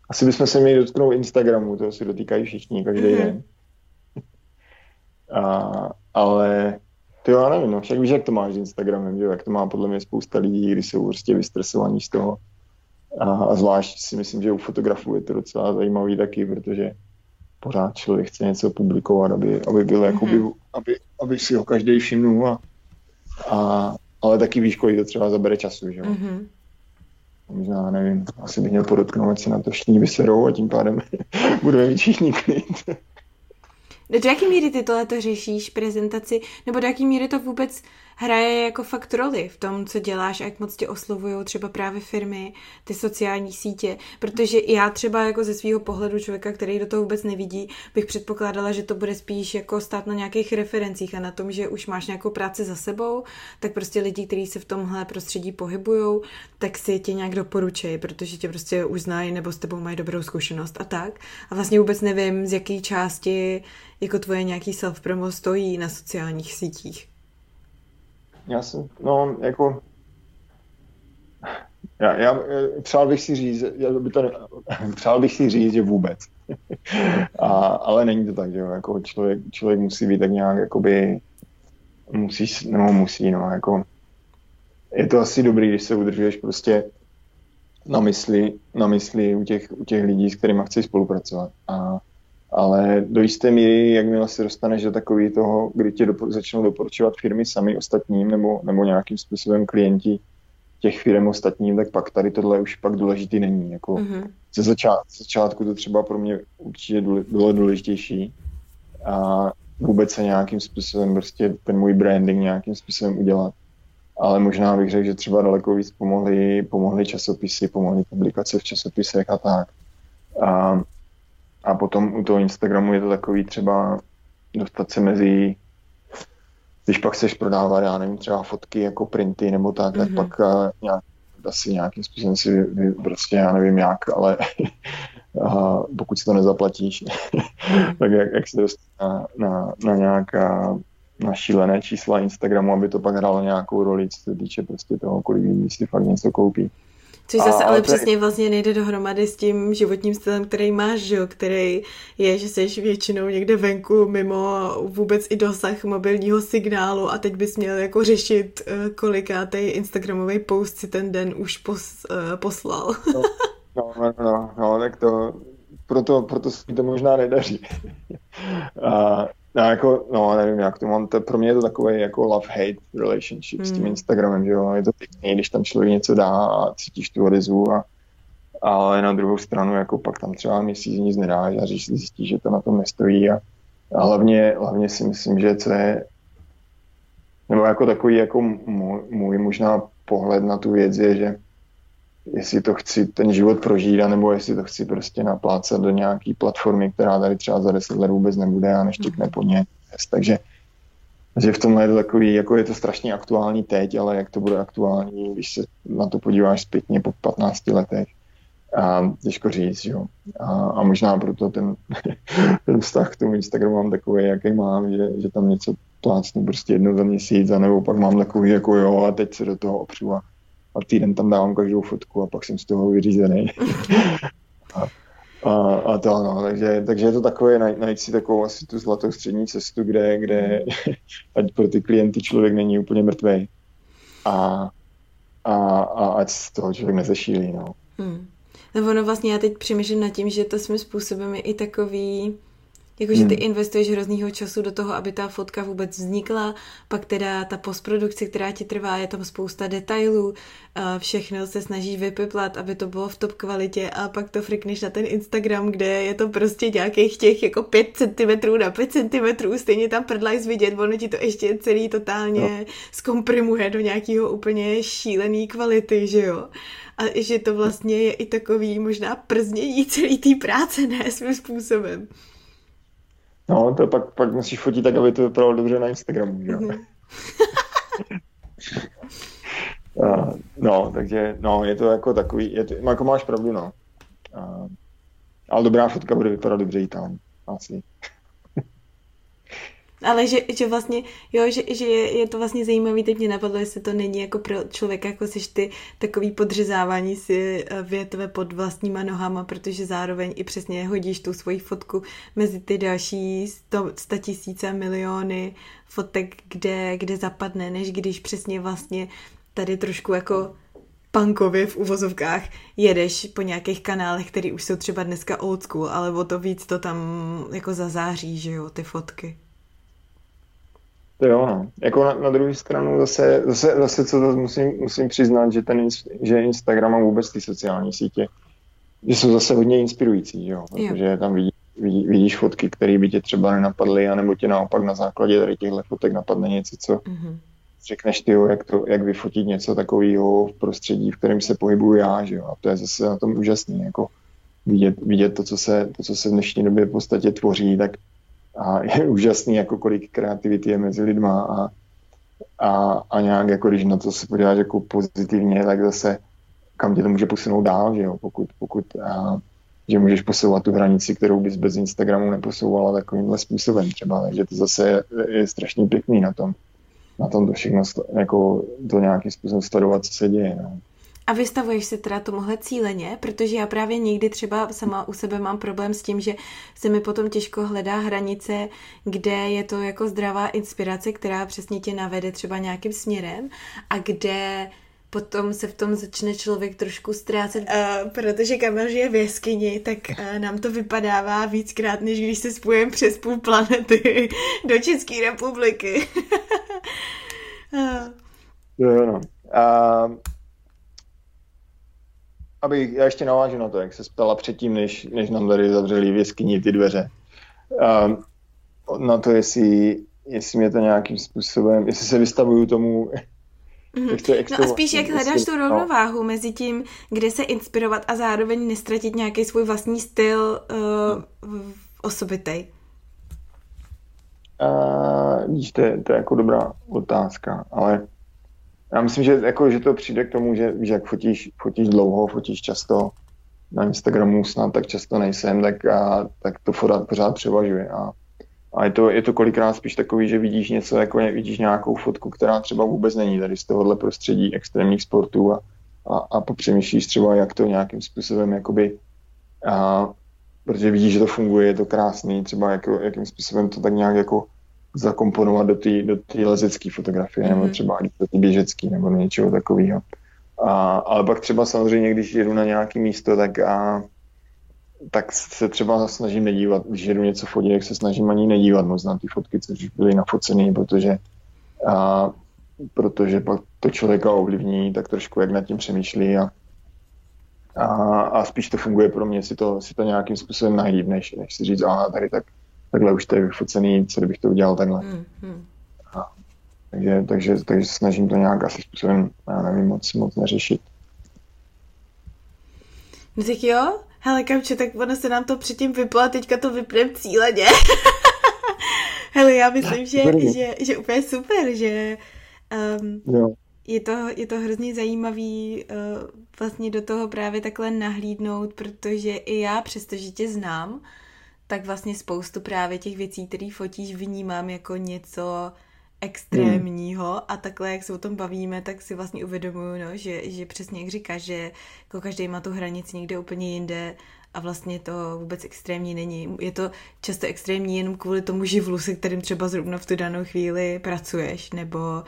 Asi bychom se měli dotknout Instagramu, to si dotýkají všichni každý mm-hmm. den. A, ale ty jo, já nevím, no, však víš, jak to máš s Instagramem, že? jak to má podle mě spousta lidí, když jsou prostě vystresovaní z toho. A, a zvlášť si myslím, že u fotografů je to docela zajímavý taky, protože pořád člověk chce něco publikovat, aby, aby byl, mm-hmm. jakoby, aby, aby si ho každý všimnul. A, a, ale taky víš, kolik to třeba zabere času, že jo. Mm-hmm. Možná, nevím, asi bych měl podotknout, ať se na to všichni vyserou a tím pádem budeme mít všichni klid. Do jaké míry ty tohle to řešíš, prezentaci, nebo do jaké míry to vůbec hraje jako fakt roli v tom, co děláš a jak moc tě oslovují třeba právě firmy, ty sociální sítě, protože já třeba jako ze svého pohledu člověka, který do toho vůbec nevidí, bych předpokládala, že to bude spíš jako stát na nějakých referencích a na tom, že už máš nějakou práci za sebou, tak prostě lidi, kteří se v tomhle prostředí pohybují, tak si tě nějak doporučí, protože tě prostě už znají nebo s tebou mají dobrou zkušenost a tak. A vlastně vůbec nevím, z jaké části jako tvoje nějaký self-promo stojí na sociálních sítích. Já jsem, no, jako, já, já přál bych si říct, já by to, přál bych si říct, že vůbec. A, ale není to tak, že jo, jako člověk, člověk musí být tak nějak, jakoby, musí, nebo musí, no, jako, je to asi dobrý, když se udržuješ prostě na mysli, na mysli u těch, u těch lidí, s kterými chceš spolupracovat. A ale do jisté míry, jakmile se dostaneš do takový toho, kdy tě dopo- začnou doporučovat firmy sami ostatním nebo, nebo nějakým způsobem klienti těch firm ostatním, tak pak tady tohle už pak důležitý není. Jako mm-hmm. ze, začát, ze začátku to třeba pro mě určitě bylo důležitější a vůbec se nějakým způsobem prostě ten můj branding nějakým způsobem udělat. Ale možná bych řekl, že třeba daleko víc pomohly, pomohly časopisy, pomohly publikace v časopisech a tak. A a potom u toho Instagramu je to takový třeba dostat se mezi když pak chceš prodávat, já nevím, třeba fotky jako printy nebo tak, mm-hmm. tak mhm. pak uh, nějak, asi nějakým způsobem si prostě, já nevím jak, ale a pokud si to nezaplatíš, tak jak, jak se dostat na, na, na nějaká na šílené čísla Instagramu, aby to pak hrálo nějakou roli, co se týče prostě toho, kolik lidí si fakt něco koupí. Což zase ale přesně vlastně nejde dohromady s tím životním stylem, který máš, že jo? který je, že jsi většinou někde venku mimo vůbec i dosah mobilního signálu a teď bys měl jako řešit, eh, kolikátý Instagramový post si ten den už pos, uh, poslal. no, no, no, no, no, tak to, proto, proto se mi to možná nedaří. a, já jako, no nevím, jak to mám, to, pro mě je to takový jako love-hate relationship hmm. s tím hmm. Instagramem, že jo, je to pěkný, když tam člověk něco dá a cítíš tu odezvu a ale na druhou stranu jako pak tam třeba měsíc nic nedá a zjistí, že to na tom nestojí a, a hlavně, hlavně si myslím, že co je nebo jako takový jako můj, můj možná pohled na tu věc je, že jestli to chci ten život prožít, nebo jestli to chci prostě naplácat do nějaký platformy, která tady třeba za deset let vůbec nebude a neštěkne po ně. Takže že v tomhle je to takový, jako je to strašně aktuální teď, ale jak to bude aktuální, když se na to podíváš zpětně po 15 letech. A těžko říct, jo. A, a možná proto ten, ten vztah k tomu Instagramu mám takový, jaký mám, že, že tam něco plácnu prostě jednou za měsíc, a nebo pak mám takový jako jo a teď se do toho opřu a a týden tam dávám každou fotku a pak jsem z toho vyřízený. A, a, a to ano, takže, takže je to takové najít, najít si takovou asi tu zlatou střední cestu, kde, kde ať pro ty klienty člověk není úplně mrtvý. A, a, a ať z toho člověk nezešílí, no. Hmm. No ono vlastně já teď přemýšlím nad tím, že to svým způsobem je i takový Jakože ty hmm. investuješ hroznýho času do toho, aby ta fotka vůbec vznikla, pak teda ta postprodukce, která ti trvá, je tam spousta detailů, všechno se snažíš vypiplat, aby to bylo v top kvalitě a pak to frikneš na ten Instagram, kde je to prostě nějakých těch jako 5 cm na 5 cm, stejně tam prdlajs vidět, ono ti to ještě celý totálně no. zkomprimuje do nějakého úplně šílený kvality, že jo. A že to vlastně je i takový možná prznění celý té práce, ne svým způsobem. No, to pak, pak musíš fotit tak, aby to vypadalo dobře na Instagramu, že mm-hmm. no, takže no, je to jako takový, je to, jako máš pravdu, no. Uh, ale dobrá fotka bude vypadat dobře i tam, asi. Ale že, že vlastně, jo, že, že je, je to vlastně zajímavý, teď mě napadlo, jestli to není jako pro člověka, jako jsi ty takový podřezávání si eh, větve pod vlastníma nohama, protože zároveň i přesně hodíš tu svoji fotku mezi ty další sto, sta tisíce miliony fotek, kde, kde zapadne, než když přesně vlastně tady trošku jako punkově v uvozovkách jedeš po nějakých kanálech, které už jsou třeba dneska old school, ale o to víc to tam jako zazáří, že jo, ty fotky. To jo, no. Jako na, na druhou stranu zase, zase, zase co to musím, musím přiznat, že, ten, že Instagram a vůbec ty sociální sítě, že jsou zase hodně inspirující, jo? protože jo. tam vidí, vidí, vidíš fotky, které by tě třeba nenapadly, anebo tě naopak na základě tady těchto fotek napadne něco, co mm-hmm. řekneš ty, jak, to, jak vyfotit něco takového v prostředí, v kterém se pohybuju já, že jo? a to je zase na tom úžasný, jako vidět, vidět to, co se, to, co se v dnešní době v podstatě tvoří, tak a je úžasný, jako kolik kreativity je mezi lidma a, a, a nějak, jako když na to se podíváš jako pozitivně, tak zase kam tě to může posunout dál, že jo, pokud, pokud a, že můžeš posouvat tu hranici, kterou bys bez Instagramu neposouvala takovýmhle způsobem třeba, takže to zase je, je strašně pěkný na tom, na tom to všechno, jako to nějakým způsobem sledovat, co se děje, no. A vystavuješ se teda tomuhle cíleně, protože já právě někdy třeba sama u sebe mám problém s tím, že se mi potom těžko hledá hranice, kde je to jako zdravá inspirace, která přesně tě navede třeba nějakým směrem a kde potom se v tom začne člověk trošku ztrácet. Uh, protože Kamil žije v jeskyni, tak uh, nám to vypadává víckrát, než když se spojím přes půl planety do České republiky. uh. Jo, no. Uh, aby já ještě navážu na to, jak se ptala předtím, než, než nám tady zavřeli v jeskyni ty dveře. Um, na to, jestli, jestli mě to nějakým způsobem, jestli se vystavuju tomu, Mm-hmm. No a spíš jak hledáš tu rovnováhu no. mezi tím, kde se inspirovat a zároveň nestratit nějaký svůj vlastní styl uh, osobitej. Uh, víš, to je, to je jako dobrá otázka, ale já myslím, že, jako, že to přijde k tomu, že, že jak fotíš, fotíš dlouho, fotíš často, na Instagramu snad tak často nejsem, tak, a, tak to pořád, pořád převažuje. A, a je, to, je to kolikrát spíš takový, že vidíš něco, jako vidíš nějakou fotku, která třeba vůbec není tady z tohohle prostředí extrémních sportů a, a, a popřemýšlíš třeba, jak to nějakým způsobem jakoby, a, protože vidíš, že to funguje, je to krásný, třeba jako, jakým způsobem to tak nějak jako zakomponovat do té do lezecké fotografie, mm-hmm. nebo mhm. třeba do té běžecké, nebo něčeho takového. A, ale pak třeba samozřejmě, když jedu na nějaké místo, tak, a, tak se třeba snažím nedívat, když jedu něco fotit, tak se snažím ani nedívat moc na ty fotky, co už byly nafocené, protože, a, protože pak to člověka ovlivní tak trošku, jak nad tím přemýšlí a, a, a spíš to funguje pro mě si to, si to nějakým způsobem najít, než, než si říct, a tady tak takhle už to je vyfocený, co kdybych to udělal takhle. Mm, mm. A, takže, takže, takže snažím to nějak asi způsobem, já nevím, moc, moc neřešit. No tak jo, hele Kamče, tak ono se nám to předtím vyplo a teďka to vypneme cíleně. hele, já myslím, že, že, že úplně super, že um, jo. Je, to, je to hrozně zajímavý uh, vlastně do toho právě takhle nahlídnout, protože i já, přestože tě znám, tak vlastně spoustu právě těch věcí, které fotíš, vnímám jako něco extrémního hmm. a takhle, jak se o tom bavíme, tak si vlastně uvědomuju, no, že, že přesně jak říkáš, že jako každý má tu hranici někde úplně jinde a vlastně to vůbec extrémní není. Je to často extrémní jenom kvůli tomu živlu, se kterým třeba zrovna v tu danou chvíli pracuješ, nebo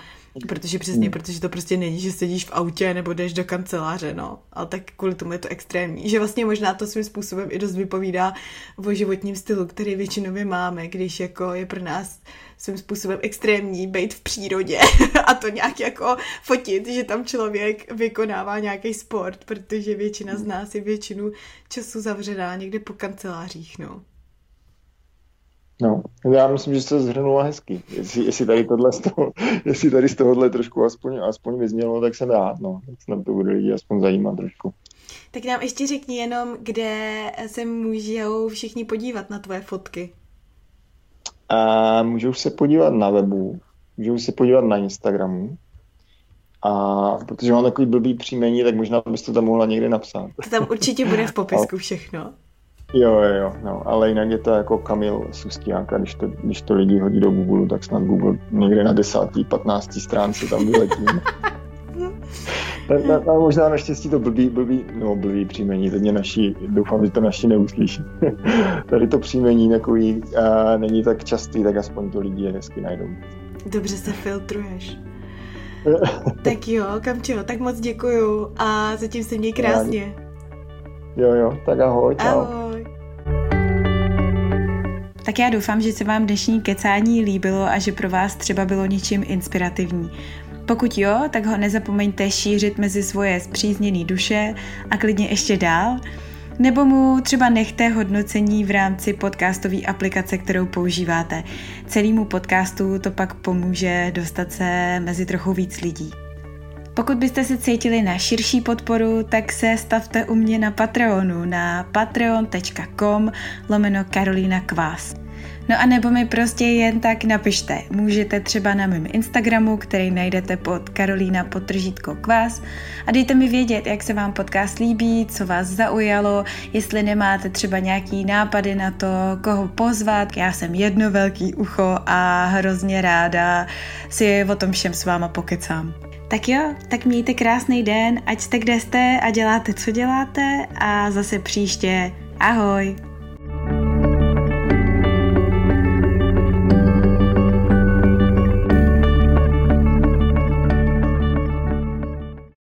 protože přesně, hmm. protože to prostě není, že sedíš v autě nebo jdeš do kanceláře, no. Ale tak kvůli tomu je to extrémní. Že vlastně možná to svým způsobem i dost vypovídá o životním stylu, který většinově máme, když jako je pro nás svým způsobem extrémní být v přírodě a to nějak jako fotit, že tam člověk vykonává nějaký sport, protože většina z nás je většinu času zavřená někde po kancelářích, no. No, já myslím, že se zhrnula hezky. Jestli, jestli tady tohle z toho, jestli tady z tohohle trošku aspoň, aspoň vyznělo, tak jsem rád, no. Tak se nám to bude lidi aspoň zajímat trošku. Tak nám ještě řekni jenom, kde se můžou všichni podívat na tvoje fotky. A můžou se podívat na webu, můžou se podívat na Instagramu. A protože mám takový blbý příjmení, tak možná bys to tam mohla někde napsat. To tam určitě bude v popisku všechno. Jo, jo, jo, no, ale jinak je to jako Kamil Sustiánka, když to, když to lidi hodí do Google, tak snad Google někde na 10. 15. stránce tam vyletí. tak, možná naštěstí to blbý, blbý, no blbý příjmení, teď mě naši, doufám, že to naši neuslyší. Tady to příjmení takový a není tak častý, tak aspoň to lidi hezky najdou. Dobře se filtruješ. tak jo, Kamčo, tak moc děkuju a zatím se měj krásně. Jo, jo, tak ahoj, čau. Ahoj. Tak já doufám, že se vám dnešní kecání líbilo a že pro vás třeba bylo něčím inspirativní. Pokud jo, tak ho nezapomeňte šířit mezi svoje zpřízněné duše a klidně ještě dál. Nebo mu třeba nechte hodnocení v rámci podcastové aplikace, kterou používáte. Celému podcastu to pak pomůže dostat se mezi trochu víc lidí. Pokud byste se cítili na širší podporu, tak se stavte u mě na Patreonu na patreon.com lomeno Karolina Kvás. No a nebo mi prostě jen tak napište. Můžete třeba na mém Instagramu, který najdete pod Karolína potržítko kvás a dejte mi vědět, jak se vám podcast líbí, co vás zaujalo, jestli nemáte třeba nějaký nápady na to, koho pozvat. Já jsem jedno velký ucho a hrozně ráda si o tom všem s váma pokecám. Tak jo, tak mějte krásný den, ať jste kde jste a děláte, co děláte a zase příště. Ahoj!